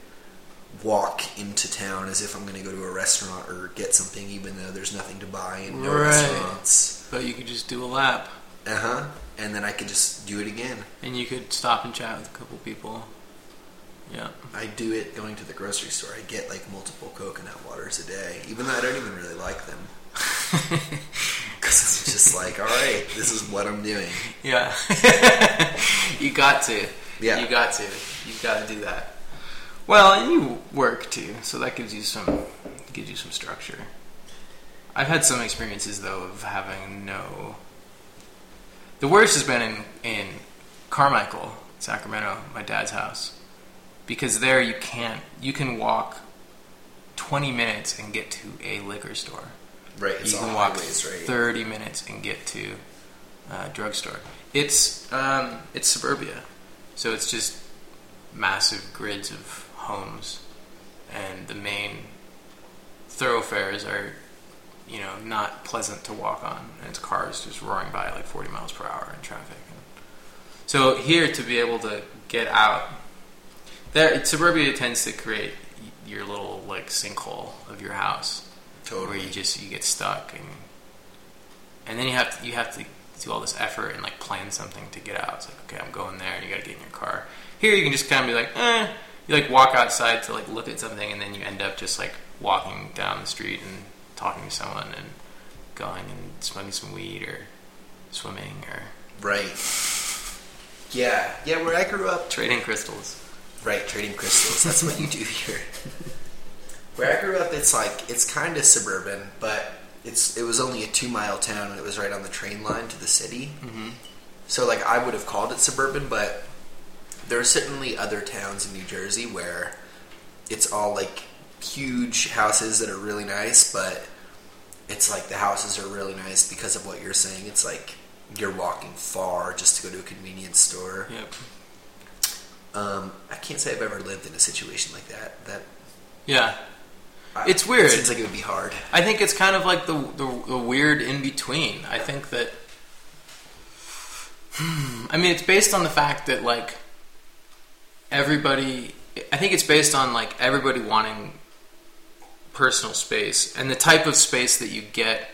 walk into town as if I'm going to go to a restaurant or get something, even though there's nothing to buy and no Right. restaurants. But you could just do a lap. Uh huh. And then I could just do it again. And you could stop and chat with a couple people. Yeah. I do it going to the grocery store. I get like multiple coconut waters a day, even though I don't even really like them. [LAUGHS] Because it's just like, all right, this is what I'm doing. Yeah. [LAUGHS] you got to. Yeah. You got to. You got to do that. Well, and you work too, so that gives you some gives you some structure. I've had some experiences though of having no. The worst has been in in Carmichael, Sacramento, my dad's house, because there you can't. You can walk twenty minutes and get to a liquor store. Right. It's you can walk highways, right? 30 minutes and get to a drugstore. It's um, it's suburbia, so it's just massive grids of homes, and the main thoroughfares are, you know, not pleasant to walk on, and it's cars just roaring by like 40 miles per hour in traffic. So here to be able to get out, there suburbia tends to create your little like sinkhole of your house Totally. you just you get stuck and and then you have to you have to do all this effort and like plan something to get out. It's like okay, I'm going there, and you got to get in your car. Here you can just kind of be like, eh. You like walk outside to like look at something, and then you end up just like walking down the street and talking to someone and going and smoking some weed or swimming or Right. Yeah. Yeah. Where I grew up, trading crystals. Right, trading crystals. That's what you do here. [LAUGHS] Where I grew up, it's like it's kind of suburban, but it's it was only a two mile town, and it was right on the train line to the city. Mm-hmm. So like I would have called it suburban, but there are certainly other towns in New Jersey where it's all like huge houses that are really nice, but it's like the houses are really nice because of what you're saying. It's like you're walking far just to go to a convenience store. Yep. Um, I can't say I've ever lived in a situation like that. That Yeah. It's weird. It seems like it would be hard. I think it's kind of like the, the, the weird in between. I think that. Hmm, [SIGHS] I mean, it's based on the fact that, like, everybody. I think it's based on, like, everybody wanting personal space and the type of space that you get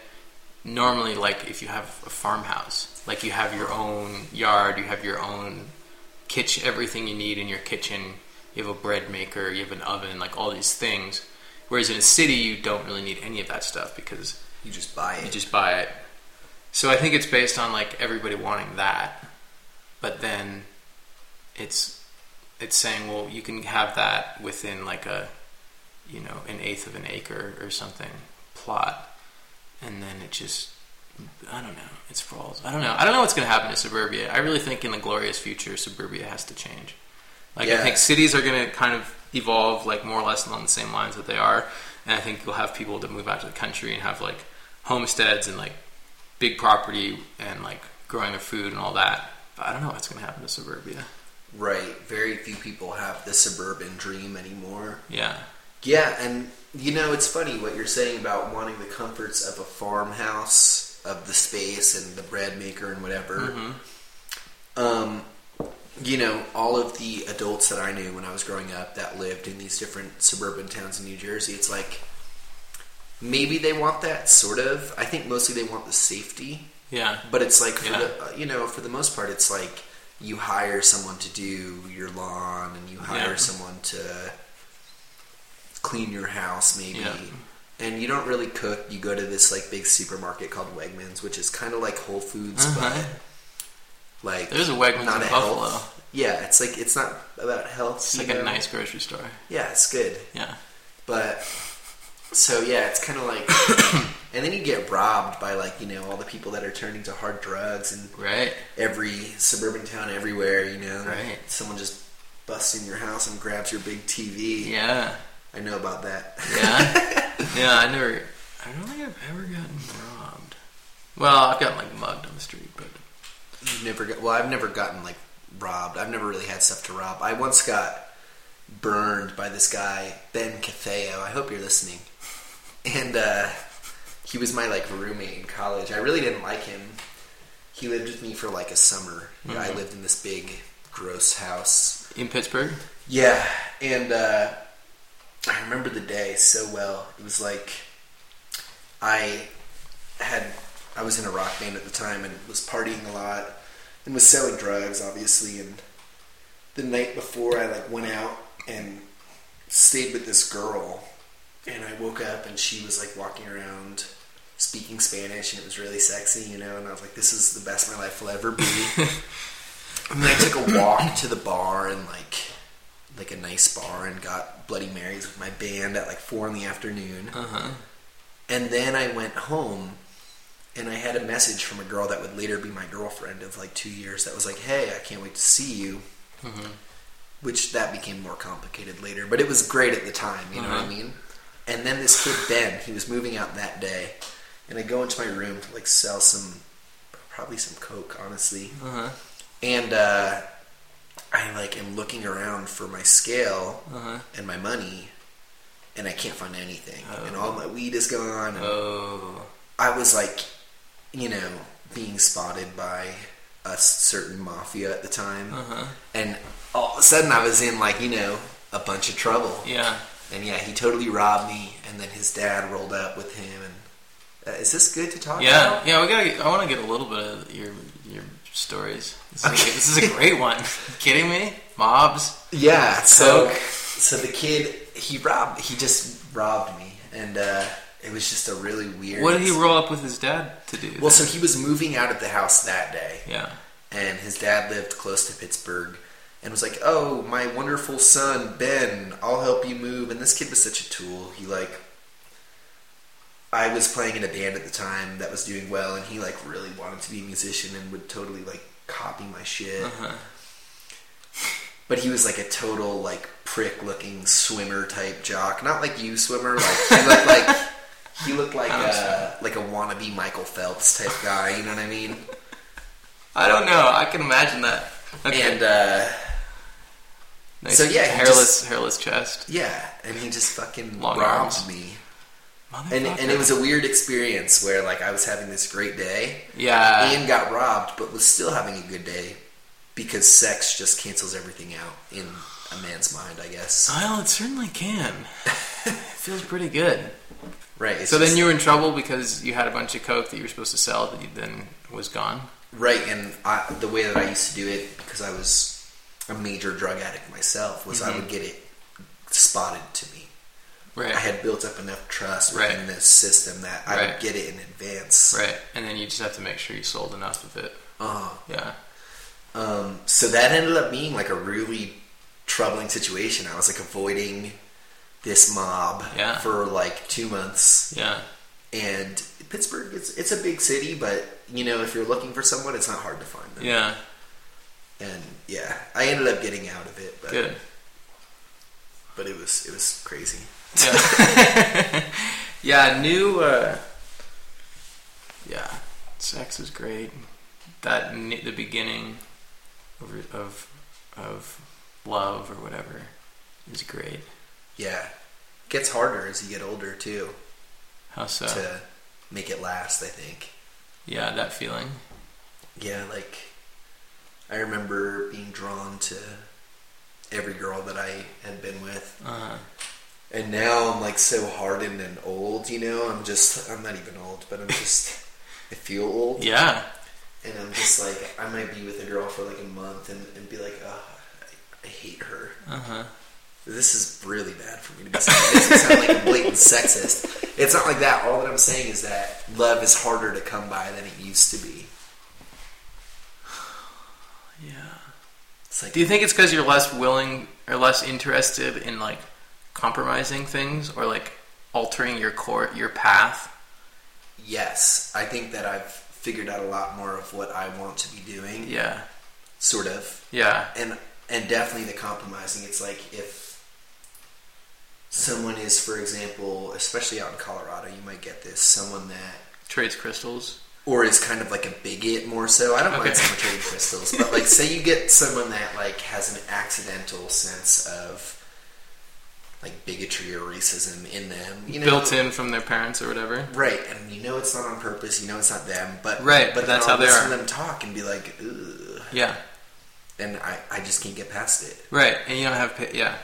normally, like, if you have a farmhouse. Like, you have your own yard, you have your own kitchen, everything you need in your kitchen. You have a bread maker, you have an oven, like all these things. Whereas in a city, you don't really need any of that stuff because You just buy it. you just buy it. So I think it's based on like everybody wanting that, but then it's it's saying, well, you can have that within like a you know an eighth of an acre or something plot, and then it just I don't know. It falls. I don't know. I don't know what's going to happen to suburbia. I really think in the glorious future, suburbia has to change. Like I think cities are going to kind of evolve like more or less along the same lines that they are, and I think you'll have people that move out to the country and have like homesteads and like big property and like growing their food and all that. But I don't know what's going to happen to suburbia. right. Very few people have the suburban dream anymore. Yeah, Yeah, and you know, it's funny what you're saying about wanting the comforts of a farmhouse, of the space and the bread maker and whatever. Mm-hmm. Um, you know, all of the adults that I knew when I was growing up that lived in these different suburban towns in New Jersey, it's like maybe they want that sort of. I think mostly they want the safety, yeah, but it's like for Yeah. the uh, you know for the most part, it's like you hire someone to do your lawn and you hire Yeah. someone to clean your house maybe. Yeah. And you don't really cook. You go to this like big supermarket called Wegmans, which is kind of like Whole Foods, Uh-huh. but like There's a Wegmans not in a Buffalo. health. Yeah, it's like it's not about health. It's like a nice grocery store. Yeah, it's good. Yeah, But so yeah, it's kind of like, [COUGHS] and then you get robbed by like you know all the people that are turning to hard drugs and right. every suburban town everywhere. You know, Right. Someone just busts in your house and grabs your big TV. Yeah, I know about that. yeah, [LAUGHS] yeah. I never. I don't think I've ever gotten robbed. Well, I've gotten like mugged on the street, You've never got. Well, I've never gotten like robbed. I've never really had stuff to rob. I once got burned by this guy Ben Catheo. I hope you're listening. And uh, he was my like roommate in college. I really didn't like him. He lived with me for like a summer. I Mhm. lived in this big, gross house. in Pittsburgh. Yeah, and uh, I remember the day so well. It was like I had I was in a rock band at the time and was partying a lot and was selling drugs, obviously. And the night before, I like went out and stayed with this girl, and I woke up and she was like walking around speaking Spanish, and it was really sexy, you know. And I was like, "This is the best my life will ever be." [LAUGHS] and then I took a walk to the bar and like like a nice bar and got Bloody Marys with my band at like four in the afternoon. Uh huh. And then I went home and I had a message from a girl that would later be my girlfriend of like two years that was like, Hey, I can't wait to see you. Mhm. Which that became more complicated later, but it was great at the time, you know what I Uh-huh. mean? And then this kid, Ben, he was moving out that day. And I go into my room to like sell some, probably some Coke, honestly. Huh. And uh, I like am looking around for my scale huh. and my money, and I can't find anything. Oh. And all my weed is gone. And Oh. I was like, you know, being spotted by a certain mafia at the time, Uh huh. and all of a sudden I was in like you know a bunch of trouble. Yeah. And yeah, he totally robbed me, and then his dad rolled up with him. And uh, is this good to talk Yeah. about? Yeah. We gotta. Get, I want to get a little bit of your your stories. This is, a, this is a great one. [LAUGHS] Kidding me? Mobs. Yeah. So so the kid he robbed he just robbed me, and uh, it was just a really weird. What did he roll up with his dad to do? Well, so he was moving out of the house that day, yeah. and his dad lived close to Pittsburgh, and was like, "Oh, my wonderful son Ben, I'll help you move." And this kid was such a tool. He like, I was playing in a band at the time that was doing well, and he like really wanted to be a musician and would totally like copy my shit. Uh-huh. But he was like a total like prick looking swimmer type jock, not like you swimmer. Like he looked like [LAUGHS] he looked like I'm a like a wannabe Michael Phelps type guy. You know what I mean? I don't know. I can imagine that. Okay. And uh, nice so, yeah, hairless just- hairless chest. yeah, and he just fucking Long robbed arms. me. And, and it was a weird experience where like I was having this great day yeah. and got robbed, but was still having a good day because sex just cancels everything out in a man's mind, I guess. Well, it certainly can. [LAUGHS] it feels pretty good. Right. So then you were in trouble because you had a bunch of coke that you were supposed to sell that you then was gone. Right, and I, the way that I used to do it, because I was, a major drug addict myself was I would get it spotted to me. Right. I had built up enough trust Right. within this system that I Right. would get it in advance. Right. And then you just have to make sure you sold enough of it. Uh, Yeah. um, so that ended up being like a really troubling situation. I was like avoiding this mob Yeah. for like two months. Yeah. And Pittsburgh, it's it's a big city, but you know if you're looking for someone, it's not hard to find them. Yeah. And yeah, I ended up getting out of it, but Good. but it was it was crazy. Yeah. [LAUGHS] yeah, new uh Yeah. Sex is great. That the beginning of of of love or whatever is great. Yeah, gets harder as you get older too How so? to make it last. I think. Yeah, that feeling. Yeah, like I remember being drawn to every girl that I had been with, Uh-huh. and now I'm like so hardened and old. You know, I'm just I'm not even old, but I'm just [LAUGHS] I feel old, yeah. and I'm just like I might be with a girl for like a month and, and be like, oh, I, I hate her. Uh-huh. This is really bad for me to be saying. This sound like a blatant sexist. It's not like that. All that I'm saying is that love is harder to come by than it used to be. [SIGHS] Yeah. It's like Do you think it's because you're less willing or less interested in like compromising things or like altering your core your path? yes, I think that I've figured out a lot more of what I want to be doing. Yeah. Sort of. Yeah. and and definitely the compromising. It's like if someone is, for example, especially out in Colorado, you might get this someone that Trades crystals. or is kind of like a bigot more so. I don't Okay. mind someone trading crystals, but like say you get someone that like has an accidental sense of like bigotry or racism in them, you know, built in from their parents or whatever. Right, and you know it's not on purpose. You know it's not them, but Right, but that's how they listen are. to them talk and be like, Ugh, Yeah. and I I just can't get past it. Right, and you don't have yeah.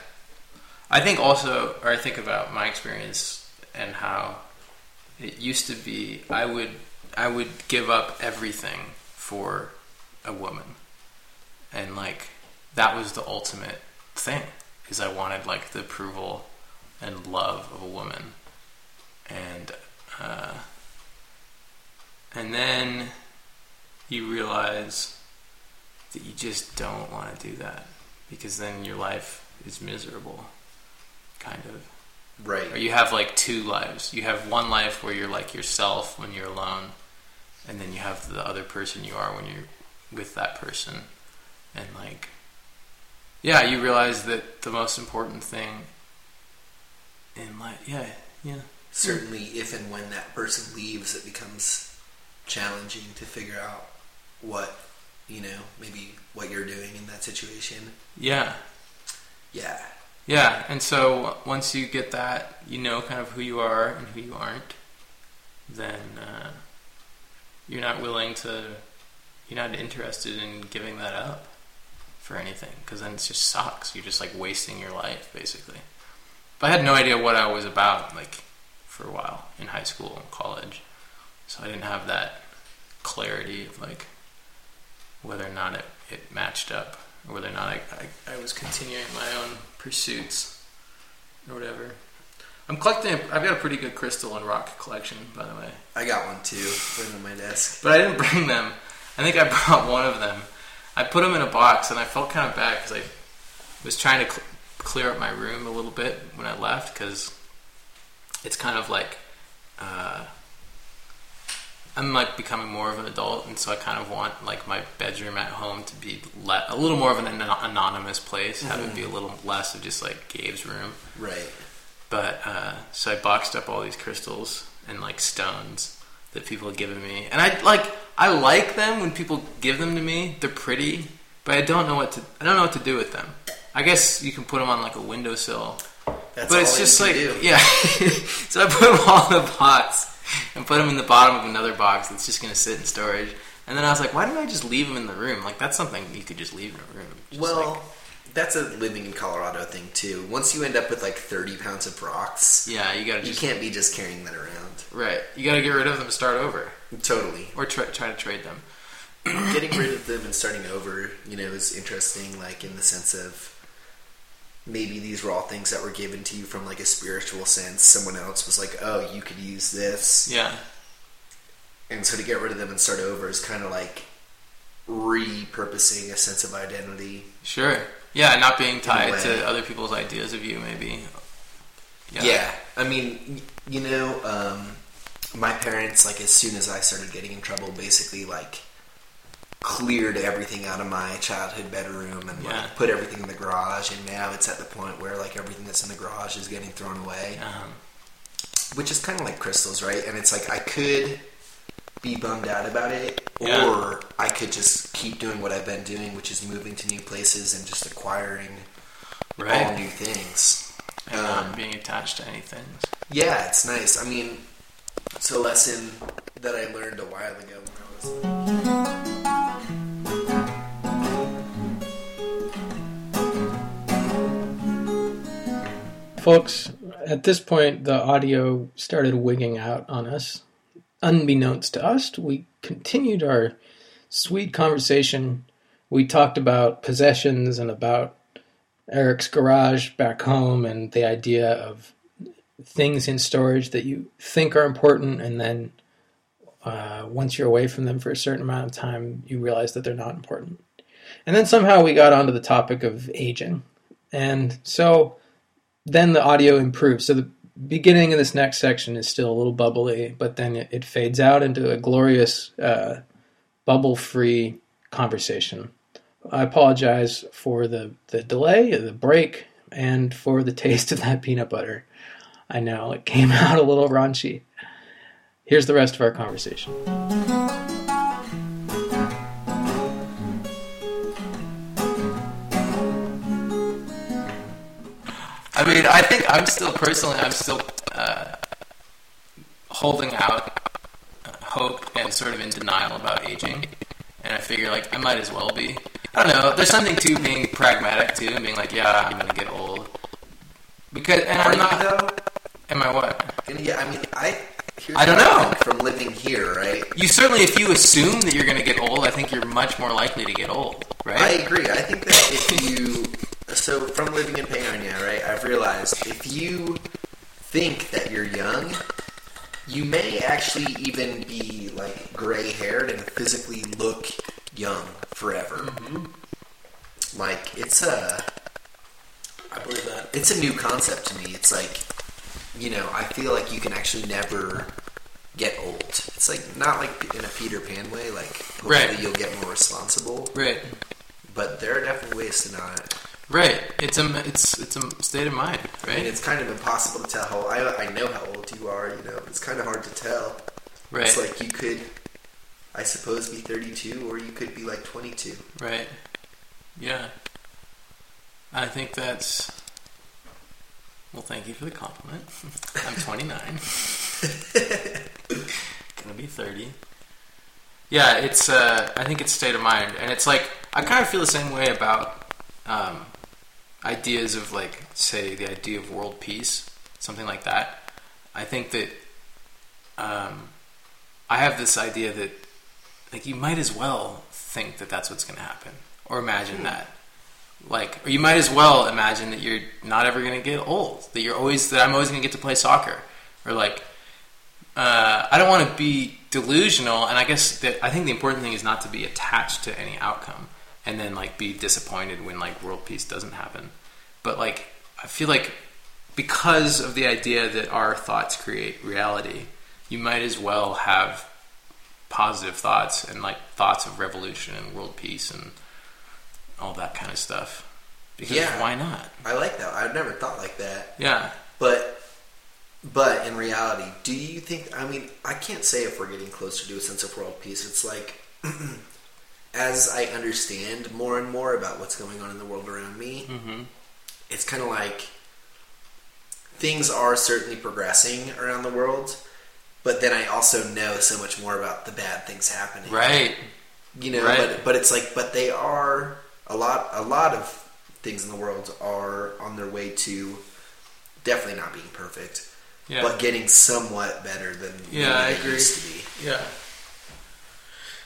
I think also, or I think about my experience and how it used to be. I would I would give up everything for a woman, and like that was the ultimate thing. Is I wanted like the approval and love of a woman, and uh, and then you realize that you just don't want to do that because then your life is miserable kind of. Right. or you have like two lives. You have one life where you're like yourself when you're alone and then you have the other person you are when you're with that person. And like yeah you realize that the most important thing in life yeah yeah. Certainly if and when that person leaves it becomes challenging to figure out what you know maybe what you're doing in that situation. Yeah. Yeah Yeah, and so once you get that, you know kind of who you are and who you aren't, then uh, you're not willing to, you're not interested in giving that up for anything because then it just sucks. You're just like wasting your life basically. But I had no idea what I was about like for a while in high school and college, so I didn't have that clarity of like whether or not it, it matched up or whether or not I, I, I was continuing my own pursuits or whatever. I'm collecting. I've got a pretty good crystal and rock collection, by the way. i got one too right on my desk But I didn't bring them. I think I [LAUGHS] brought one of them. I put them in a box, and I felt kind of bad because I was trying to cl- clear up my room a little bit when I left because it's kind of like uh, I'm like becoming more of an adult, and so I kind of want like my bedroom at home to be le- a little more of an anon- anonymous place. Have it be a little less of just like Gabe's room. right But uh, so I boxed up all these crystals and like stones that people had given me, and I like I like them when people give them to me. They're pretty, but I don't know what to I don't know what to do with them. I guess you can put them on like a windowsill, that's but all it's just like do. yeah. [LAUGHS] so I put them all in a box and put them in the bottom of another box that's just gonna sit in storage. And then I was like, why didn't I just leave them in the room? Like that's something you could just leave in a room. Just well like- that's a living in colorado thing too once you end up with like 30 pounds of rocks yeah, you gotta you can't be just carrying that around right. You gotta get rid of them, and start over. totally or try, try to trade them. getting rid of them and starting over, you know, is interesting. Like in the sense of maybe these were all things that were given to you from like a spiritual sense. Someone else was like, "Oh, you could use this," Yeah. and so to get rid of them and start over is kind of like repurposing a sense of identity. Sure. Yeah, not being tied to other people's ideas of you, maybe. Yeah. I mean, you know, um, my parents, like, as soon as I started getting in trouble, basically, like, cleared everything out of my childhood bedroom and, Yeah. like, put everything in the garage. And now it's at the point where, like, everything that's in the garage is getting thrown away, Um, which is kind of like crystals, right? And it's like, I could be bummed out about it, Yeah. or I could just keep doing what I've been doing, which is moving to new places and just acquiring all right. new things. And Um, not being attached to anything. Yeah, it's nice. I mean, it's a lesson that I learned a while ago when I was. Folks, at this point, the audio started wigging out on us. Unbeknownst to us, we continued our sweet conversation. We talked about possessions and about Eric's garage back home and the idea of things in storage that you think are important, and then uh, once you're away from them for a certain amount of time, you realize that they're not important. And then somehow we got onto the topic of aging. And so then the audio improves. So the beginning of this next section is still a little bubbly, but then it, it fades out into a glorious uh, bubble-free conversation. I apologize for the, the delay, the break, and for the [LAUGHS] taste of that peanut butter. I know it came [LAUGHS] out a little raunchy. Here's the rest of our conversation. I mean, I think I'm still personally, I'm still uh, holding out uh, hope and sort of in denial about aging. And I figure, like, I might as well be. I don't know. There's something to being pragmatic too, and being like, yeah, I'm gonna get old. Because, and Are I'm not. though? Am I what? Yeah, I mean, I. Here's I don't know. From living here, right? You certainly, if you assume that you're gonna get old, I think you're much more likely to get old, right? I agree. I think that if you. So, from living in Paonia, right, I've realized if you think that you're young, you may actually even be, like, gray haired and physically look young forever. Mm-hmm. Like, it's a. I believe that. it's a new concept to me. It's like, you know, I feel like you can actually never get old. It's like not like in a Peter Pan way. Like hopefully Right. you'll get more responsible, Right. but there are definitely ways to not. Right. It's a it's it's a state of mind, I right? mean, it's kind of impossible to tell how. I I know how old you are. You know, it's kind of hard to tell. right. It's like you could, I suppose, be 32 or you could be like 22. Right. Yeah. I think that's. Well, thank you for the compliment. [LAUGHS] I'm 29. [LAUGHS] Gonna be 30. Yeah, it's. Uh, I think it's state of mind, and it's like I kind of feel the same way about um, ideas of like, say, the idea of world peace, something like that. I think that um, I have this idea that like you might as well think that that's what's going to happen or imagine that. Like or you might as well imagine that you're not ever going to get old that you're always that i'm always going to get to play soccer. Or like uh, i don't want to be delusional and i guess that i think the important thing is not to be attached to any outcome and then like be disappointed when like world peace doesn't happen but like i feel like because of the idea that our thoughts create reality you might as well have positive thoughts and like thoughts of revolution and world peace and all that kind of stuff. Because Yeah. why not? I like that. I've never thought like that. Yeah. But but in reality, do you think I mean, I can't say if we're getting closer to a sense of world peace. It's like [CLEARS THROAT] as I understand more and more about what's going on in the world around me, Mm-hmm. it's kind of like things are certainly progressing around the world, but then I also know so much more about the bad things happening. Right. You know, Right. but but it's like but they are a lot a lot of things in the world are on their way to definitely not being perfect, Yeah. but getting somewhat better than Yeah, I agree. used to be. yeah.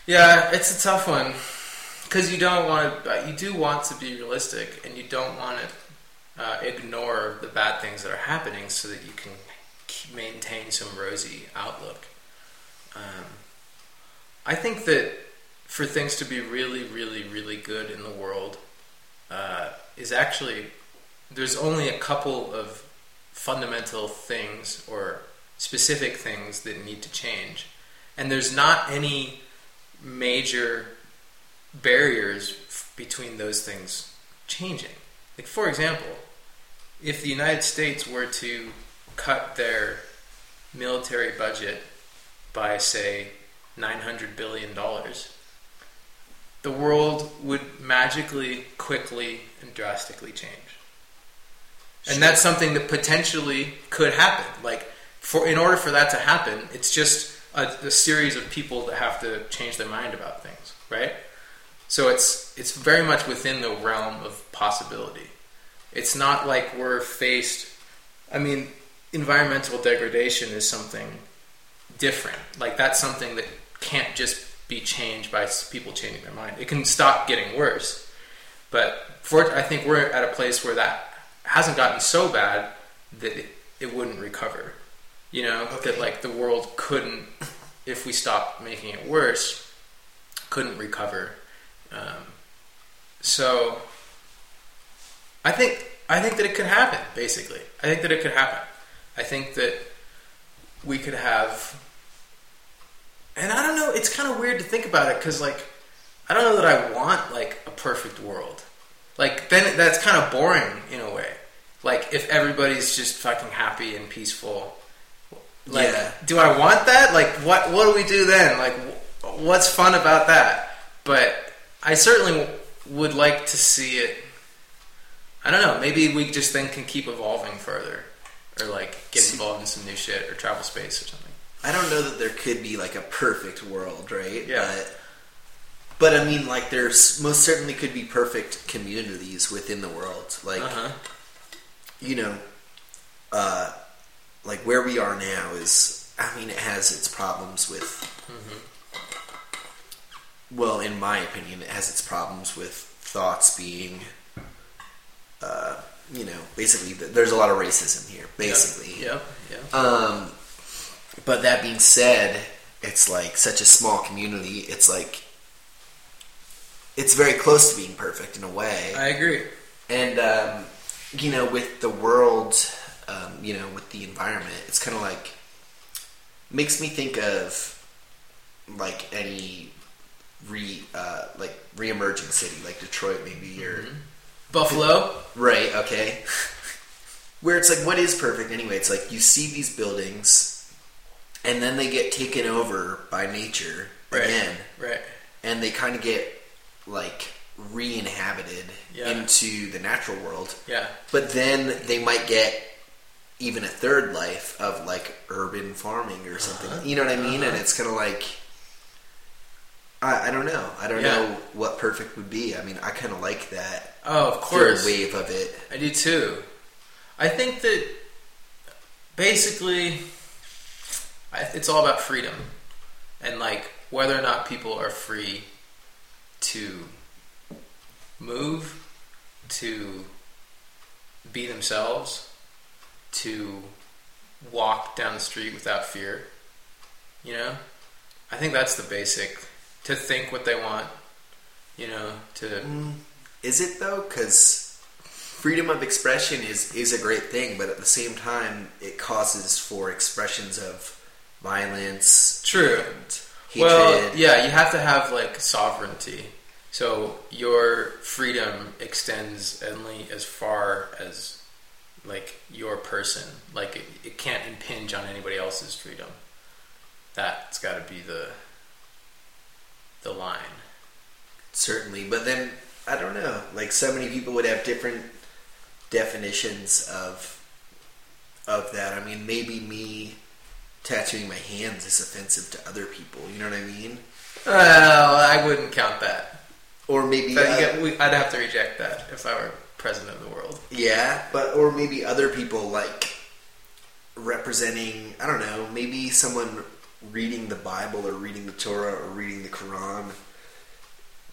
Yeah, it's a tough one because you don't want to. You do want to be realistic, and you don't want to uh, ignore the bad things that are happening, so that you can maintain some rosy outlook. Um, I think that for things to be really, really, really good in the world uh, is actually there's only a couple of fundamental things or specific things that need to change, and there's not any major barriers f- between those things changing. Like, for example, if the United States were to cut their military budget by, say, $900 billion, the world would magically, quickly, and drastically change. Sure. And that's something that potentially could happen. Like, for in order for that to happen, it's just a, a series of people that have to change their mind about things, right? So it's it's very much within the realm of possibility. It's not like we're faced. I mean, environmental degradation is something different. Like that's something that can't just be changed by people changing their mind. It can stop getting worse, but for I think we're at a place where that hasn't gotten so bad that it, it wouldn't recover. You know Okay. that like the world couldn't, if we stopped making it worse, couldn't recover. Um, so I think I think that it could happen. Basically, I think that it could happen. I think that we could have, and I don't know. It's kind of weird to think about it because, like, I don't know that I want like a perfect world. Like, then that's kind of boring in a way. Like, if everybody's just fucking happy and peaceful, like, Yeah. do I want that? Like, what what do we do then? Like, what's fun about that? But I certainly would like to see it. I don't know. Maybe we just then can keep evolving further, or like get involved in some new shit, or travel space or something. I don't know that there could be like a perfect world, right? Yeah. But, but I mean, like, there's most certainly could be perfect communities within the world. Like, Uh-huh. you know, uh, like where we are now is, I mean, it has its problems with. Well, in my opinion, it has its problems with thoughts being, uh, you know, basically, there's a lot of racism here, basically. Yep. Yeah. Um, but that being said, it's like such a small community. It's like it's very close to being perfect in a way. I agree. And um, you know, with the world, um, you know, with the environment, it's kind of like makes me think of like any re uh, like re-emerging city, like Detroit, maybe or Buffalo. Right, okay. [LAUGHS] Where it's like, what is perfect anyway? It's like you see these buildings, and then they get taken over by nature Right. again, Right. and they kind of get like re-inhabited Yeah. into the natural world. Yeah. But then they might get even a third life of like urban farming or something. Uh-huh. You know what I mean? And Uh-huh. it's kind of like. I, I don't know. I don't Yeah. know what perfect would be. I mean, I kind of like that Oh, of third course. wave of it. I do too. I think that basically I, it's all about freedom and like whether or not people are free to move, to be themselves, to walk down the street without fear. You know? I think that's the basic to think what they want, you know, to Mm, Is it though? Because freedom of expression is is a great thing, but at the same time, it causes for expressions of violence. True. Well, yeah, you have to have like sovereignty. So your freedom extends only as far as like your person. Like it, it can't impinge on anybody else's freedom. That's got to be the the line. certainly. But then I don't know. Like so many people would have different definitions of of that. I mean, maybe me tattooing my hands is offensive to other people. You know what I mean? Well, I wouldn't count that. Or maybe uh, get- we- I'd have to reject that if I were president of the world. Yeah, but or maybe other people like representing. I don't know. Maybe someone reading the Bible or reading the Torah or reading the Quran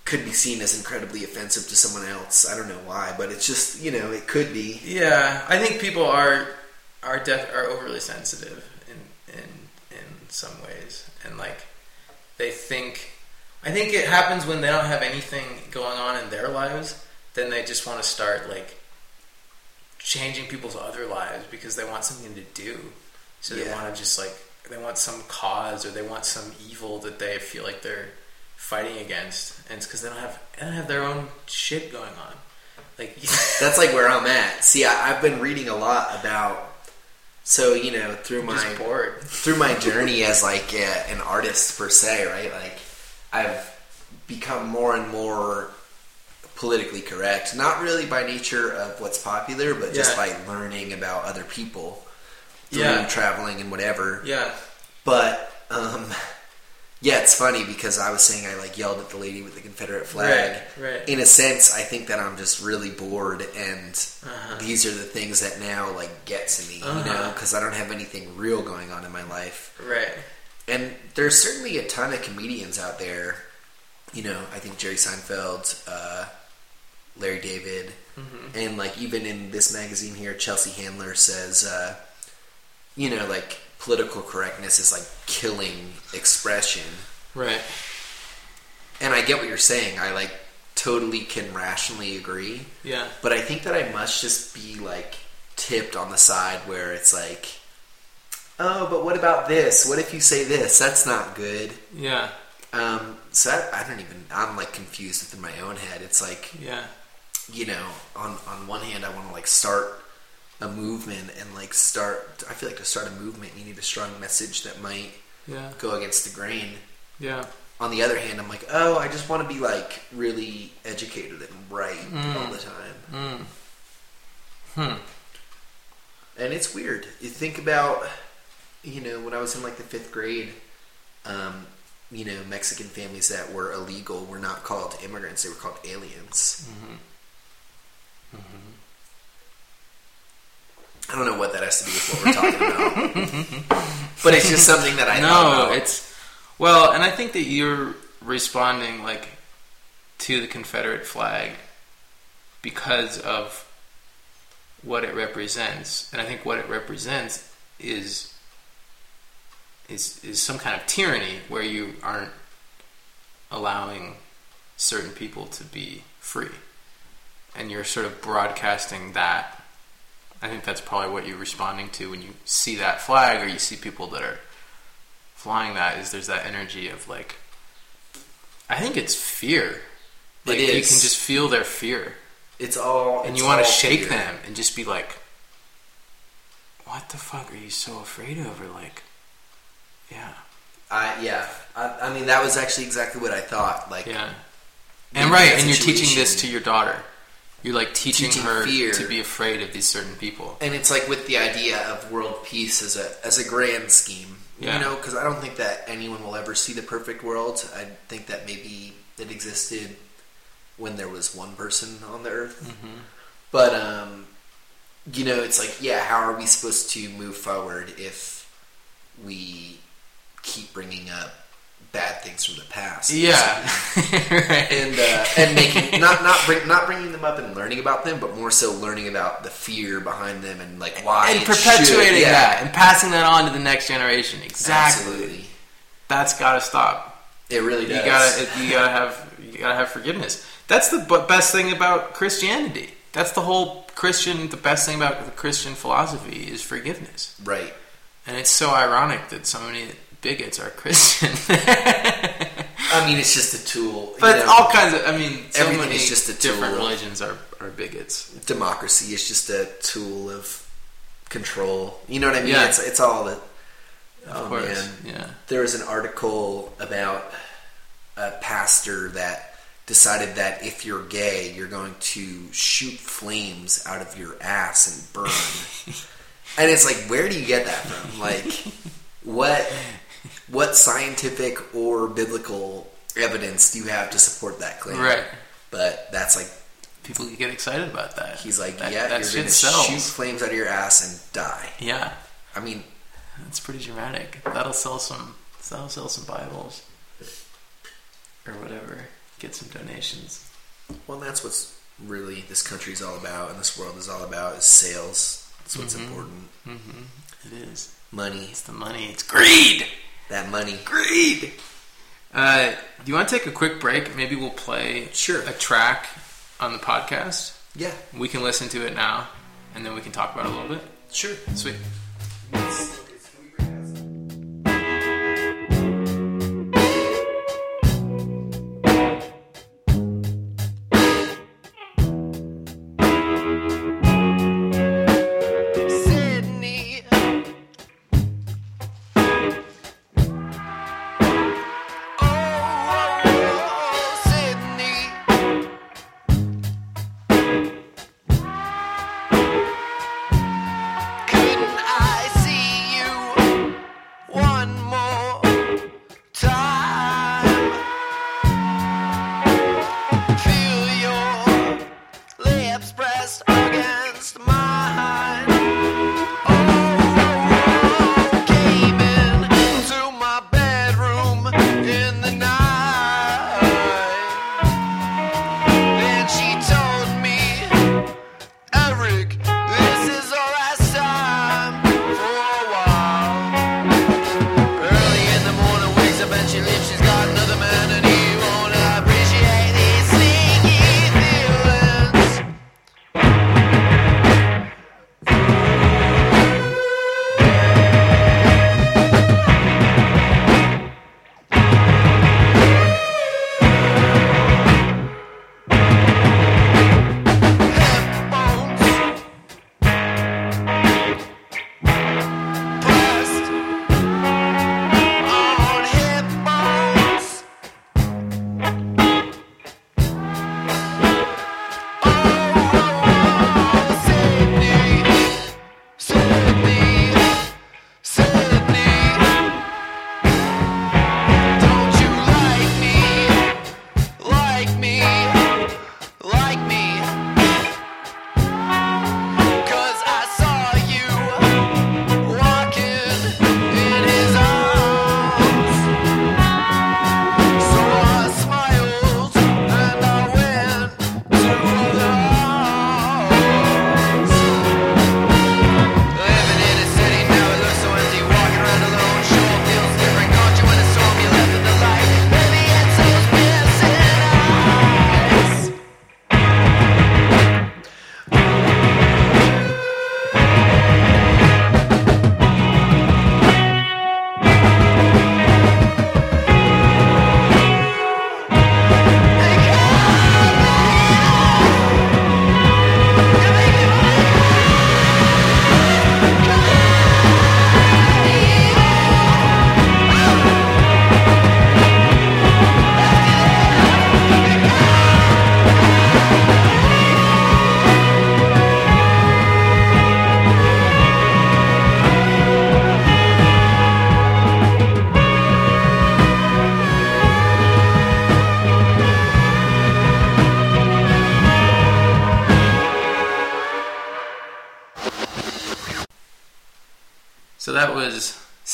could be seen as incredibly offensive to someone else. I don't know why, but it's just you know it could be. Yeah, I think people are are def- are overly sensitive in in in some ways, and like they think. I think it happens when they don't have anything going on in their lives. Then they just want to start like changing people's other lives because they want something to do. So they want to just like they want some cause or they want some evil that they feel like they're fighting against, and it's because they don't have they don't have their own shit going on. Like [LAUGHS] That's like where I'm at. See, I, I've been reading a lot about. So you know, through my through my [LAUGHS] journey as like uh, an artist per se, right? Like I've become more and more politically correct, not really by nature of what's popular, but just Yeah. by learning about other people through Yeah. traveling and whatever. Yeah. But um, [LAUGHS] yeah, it's funny because I was saying I like yelled at the lady with the Confederate flag. Right, right. In a sense, I think that I'm just really bored, and Uh-huh. these are the things that now like get to me, you know, Uh-huh. because I don't have anything real going on in my life. Right. And there's certainly a ton of comedians out there. You know, I think Jerry Seinfeld, uh, Larry David, Mm-hmm. and like even in this magazine here, Chelsea Handler says, uh, you know, like political correctness is like killing expression. Right. And I get what you're saying. I like totally can rationally agree. Yeah. But I think that I must just be like tipped on the side where it's like, oh, but what about this? What if you say this? That's not good. Yeah. Um, so I, I don't even. I'm like confused within my own head. It's like Yeah. You know, on on one hand, I want to like start a movement and like start. I feel like to start a movement, you need a strong message that might Yeah. go against the grain. Yeah. On the other hand, I'm like, oh, I just want to be like really educated and right Mm. all the time. Mm. Hmm. And it's weird. You think about, you know, when I was in like the fifth grade, um, you know, Mexican families that were illegal were not called immigrants; they were called aliens. Mm-hmm. I don't know what that has to do with what we're talking about, [LAUGHS] but it's just something that I No, it's well, and I think that you're responding like to the Confederate flag because of what it represents, and I think what it represents is is is some kind of tyranny where you aren't allowing certain people to be free, and you're sort of broadcasting that. I think that's probably what you're responding to when you see that flag or you see people that are flying that is there's that energy of like I think it's fear. It Like you can just feel their fear. it's all, And it's you want to shake fear. them and just be like What the fuck are you so afraid of? Or like Yeah. I yeah, I, I mean that was actually exactly what I thought. Like, Yeah. And right, and you're teaching this to your daughter. You're like teaching, Teaching her fear. to be afraid of these certain people. and it's like with the idea of world peace as a as a grand scheme. Yeah. You know, because I don't think that anyone will ever see the perfect world. I think that maybe it existed when there was one person on the earth. Mm-hmm. But um, you know, it's like, yeah, how are we supposed to move forward if we keep bringing up bad things from the past? Yeah. [LAUGHS] right. and uh, and making not not bring, not bringing them up and learning about them, but more so learning about the fear behind them and like why and it perpetuating yeah, that and passing that on to the next generation. Exactly. Absolutely, That's got to stop. it really You gotta, you gotta have, you gotta have forgiveness. That's the b- best thing about Christianity. That's the whole Christian. The best thing about the Christian philosophy is forgiveness, right. and it's so ironic that so many bigots are Christian. [LAUGHS] I mean, it's just a tool. you but know. all kinds of, I mean, so Everything is just a different tool. religions are, are bigots. democracy is just a tool of control. You know what I mean? Yeah. It's it's all that. Of Oh course, man, yeah. there was an article about a pastor that decided that if you're gay, you're going to shoot flames out of your ass and burn. [LAUGHS] and it's like, where do you get that from? Like, what [LAUGHS] what scientific or biblical evidence do you have to support that claim? Right. But that's like People get excited about that. he's like, that, yeah, that you're to sells. shoot flames out of your ass and die. Yeah, I mean, that's pretty dramatic. That'll sell some So I'll sell some Bibles or whatever. Get some donations. Well, that's what's really this country's all about, and this world is all about is sales. That's what's Mhm. important. Mm-hmm. It is. Money. It's the money. It's greed. That money. Greed. Uh, do you want to take a quick break? Maybe we'll play Sure. a track on the podcast. Yeah. We can listen to it now, and then we can talk about it a little bit. Sure. Sweet.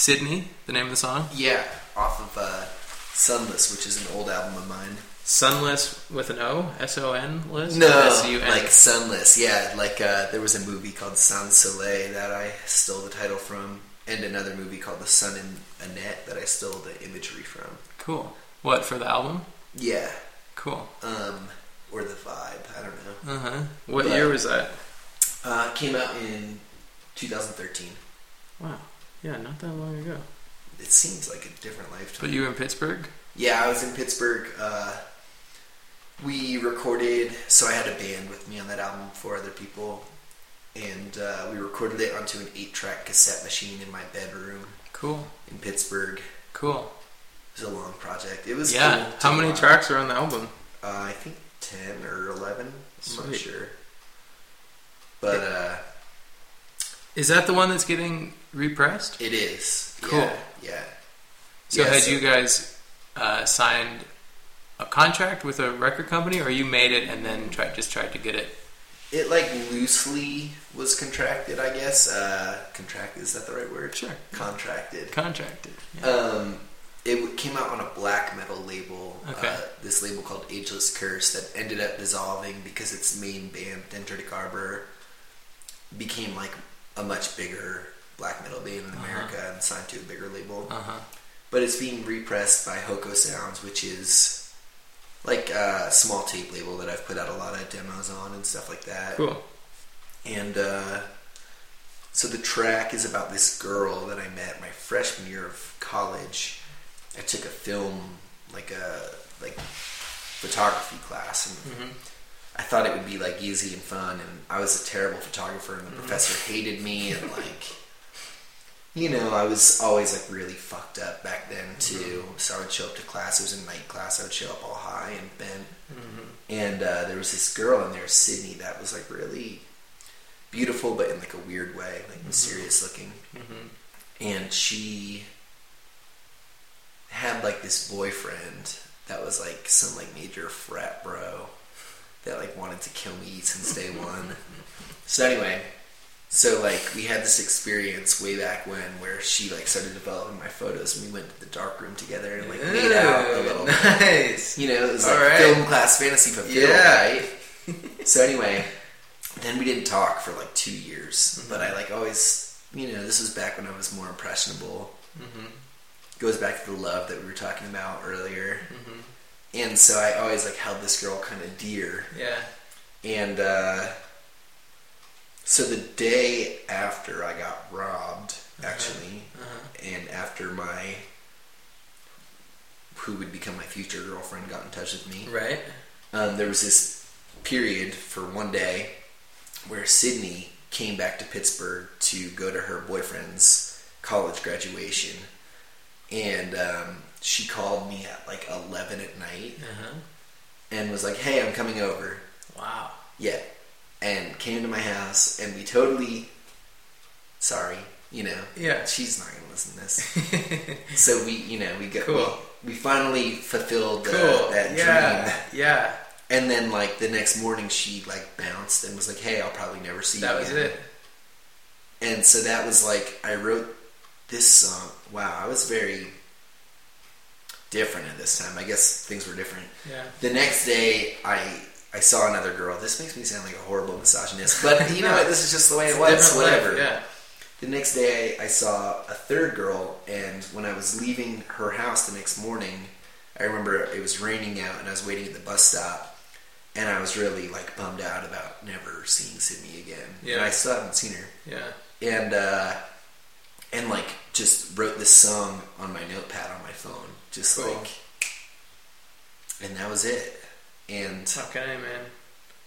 Sydney, the name of the song. Yeah, off of uh, Sunless, which is an old album of mine. Sunless with an O, S O N list. No, S-U-N. like Sunless. Yeah, like uh, there was a movie called Sans Soleil that I stole the title from, and another movie called The Sun and Annette that I stole the imagery from. cool. What for the album? Yeah, Cool. um, or the vibe. I don't know. Uh huh. What But- year was that? Uh, came out in 2013. Wow. Yeah, not that long ago. It seems like a different lifetime. But you were in Pittsburgh? Yeah, I was in Pittsburgh. Uh, we recorded, so I had a band with me on that album, four other people, and uh, we recorded it onto an eight-track cassette machine in my bedroom Cool. in Pittsburgh. Cool. It was a long project. It was Yeah. cool How many watch. tracks are on the album? Uh, I think ten or eleven. I'm not sure. But uh, Is that the one that's getting repressed? it is Cool. Yeah. yeah. So Yeah, had so- you guys uh, signed a contract with a record company, or you made it and then tried just tried to get it? It like loosely was contracted, I guess. Uh, contract is that the right word? Sure. Contracted. Contracted. Yeah. Um, it came out on a black metal label. Okay. Uh, this label called Ageless Curse that ended up dissolving because its main band, Dendritic Arbor, became like a much bigger black metal band in America and signed to a bigger label. Uh huh. But it's being repressed by Hoko Sounds, which is like a small tape label that I've put out a lot of demos on and stuff like that. Cool. And uh, so the track is about this girl that I met my freshman year of college. I took a film, like a like photography class, and Mhm. I thought it would be like easy and fun. And I was a terrible photographer, and the professor hated me, and like. You know, I was always like really fucked up back then too. So I would show up to class. It was a night class. I would show up all high and bent. And uh, there was this girl in there, Sydney, that was like really beautiful, but in like a weird way, like mysterious looking. Mhm. And she had like this boyfriend that was like some like major frat bro that like wanted to kill me since day one. [LAUGHS] So anyway, so like we had this experience way back when where she like started developing my photos and we went to the dark room together and like made out a little. Nice. You know, it was like All right. film class fantasy fulfilled, Yeah. right? [LAUGHS] so anyway, then we didn't talk for like two years. Mm-hmm. But I like always, you know, this was back when I was more impressionable. Mhm. Goes back to the love that we were talking about earlier. Mhm. And so I always like held this girl kind of dear. Yeah. And uh, so the day after I got robbed, actually, Uh-huh. and after my who would become my future girlfriend got in touch with me, Right. um, there was this period for one day where Sydney came back to Pittsburgh to go to her boyfriend's college graduation, and um, she called me at like eleven at night Uh-huh. and was like, "Hey, I'm coming over." Wow. Yeah, and came to my house, and we totally. Sorry, you know. Yeah. She's not gonna listen to this. [LAUGHS] so we, you know, we got Cool. we, we finally fulfilled the, cool. that yeah. dream. Yeah. And then like the next morning, she like bounced and was like, "Hey, I'll probably never see That you." was again." it. And so that was like I wrote this song. Wow, I was very different at this time. I guess things were different. Yeah. The next day, I I saw another girl. This makes me sound like a horrible misogynist, but [LAUGHS] you know what? This is just the way it was. Different life, Whatever. Yeah. The next day, I saw a third girl, and when I was leaving her house the next morning, I remember it was raining out, and I was waiting at the bus stop, and I was really like bummed out about never seeing Sydney again. Yeah. And I still haven't seen her, Yeah. and uh, and like just wrote this song on my notepad on my phone, just Cool. like, and that was it. And Okay, man.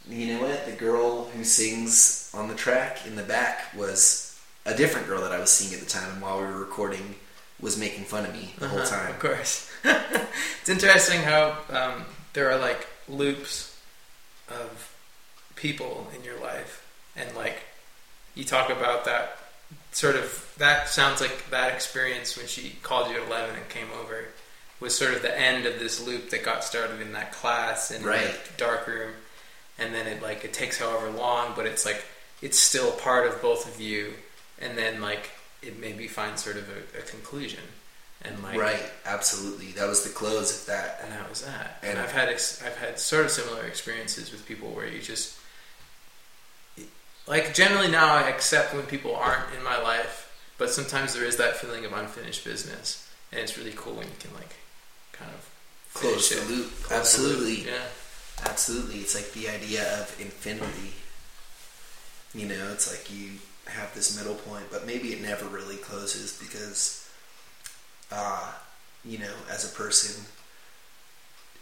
you know what? The girl who sings on the track in the back was a different girl that I was seeing at the time, and while we were recording, was making fun of me the whole Uh-huh, time. Of course. [LAUGHS] it's interesting how um, there are like loops of people in your life, and like you talk about that sort of that sounds like that experience when she called you at eleven and came over was sort of the end of this loop that got started in that class in Right. the dark room, and then it like it takes however long, but it's like it's still part of both of you, and then like it maybe finds sort of a, a conclusion, and like Right, absolutely. That was the close of that. and that was that. And, And- I've had ex- I've had sort of similar experiences with people where you just like generally now I accept when people aren't in my life, but sometimes there is that feeling of unfinished business, and it's really cool when you can like kind of Close the loop. Close the loop. Absolutely. yeah, Absolutely. It's like the idea of infinity. You know, it's like you have this middle point, but maybe it never really closes because, uh, you know, as a person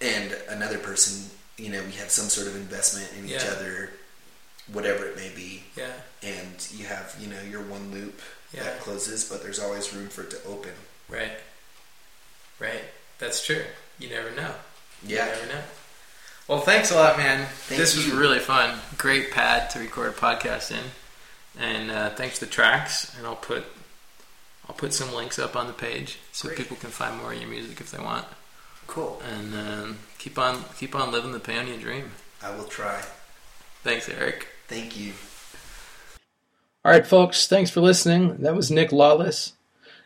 and another person, you know, we have some sort of investment in each other, whatever it may be. yeah, And you have, you know, your one loop Yeah. that closes, but there's always room for it to open. right, right. That's true. You never know. Yeah. You never know. Well, thanks a lot, man. Thank this was really fun. Great pad to record a podcast in, and uh, thanks to the tracks. And I'll put I'll put some links up on the page so Great. people can find more of your music if they want. Cool. And um, keep on keep on living the Paonia dream. I will try. Thanks, Eric. Thank you. All right, folks, thanks for listening. That was Nic Lawless.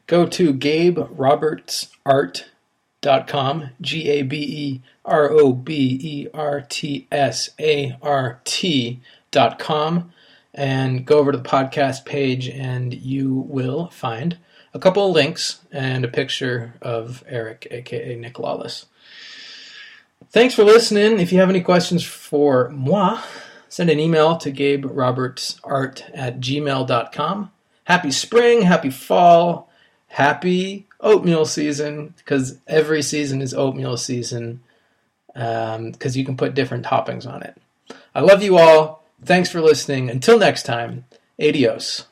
Go to Gabe Roberts Art gabeRobert.com, G A B E R O B E R T S A R T.com, and go over to the podcast page and you will find a couple of links and a picture of Eric, aka Nic Lawless. Thanks for listening. If you have any questions for moi, send an email to gaberobertsart at gmail.com. Happy spring, happy fall, happy oatmeal season, because every season is oatmeal season, because um, you can put different toppings on it. I love you all. Thanks for listening. Until next time, adios.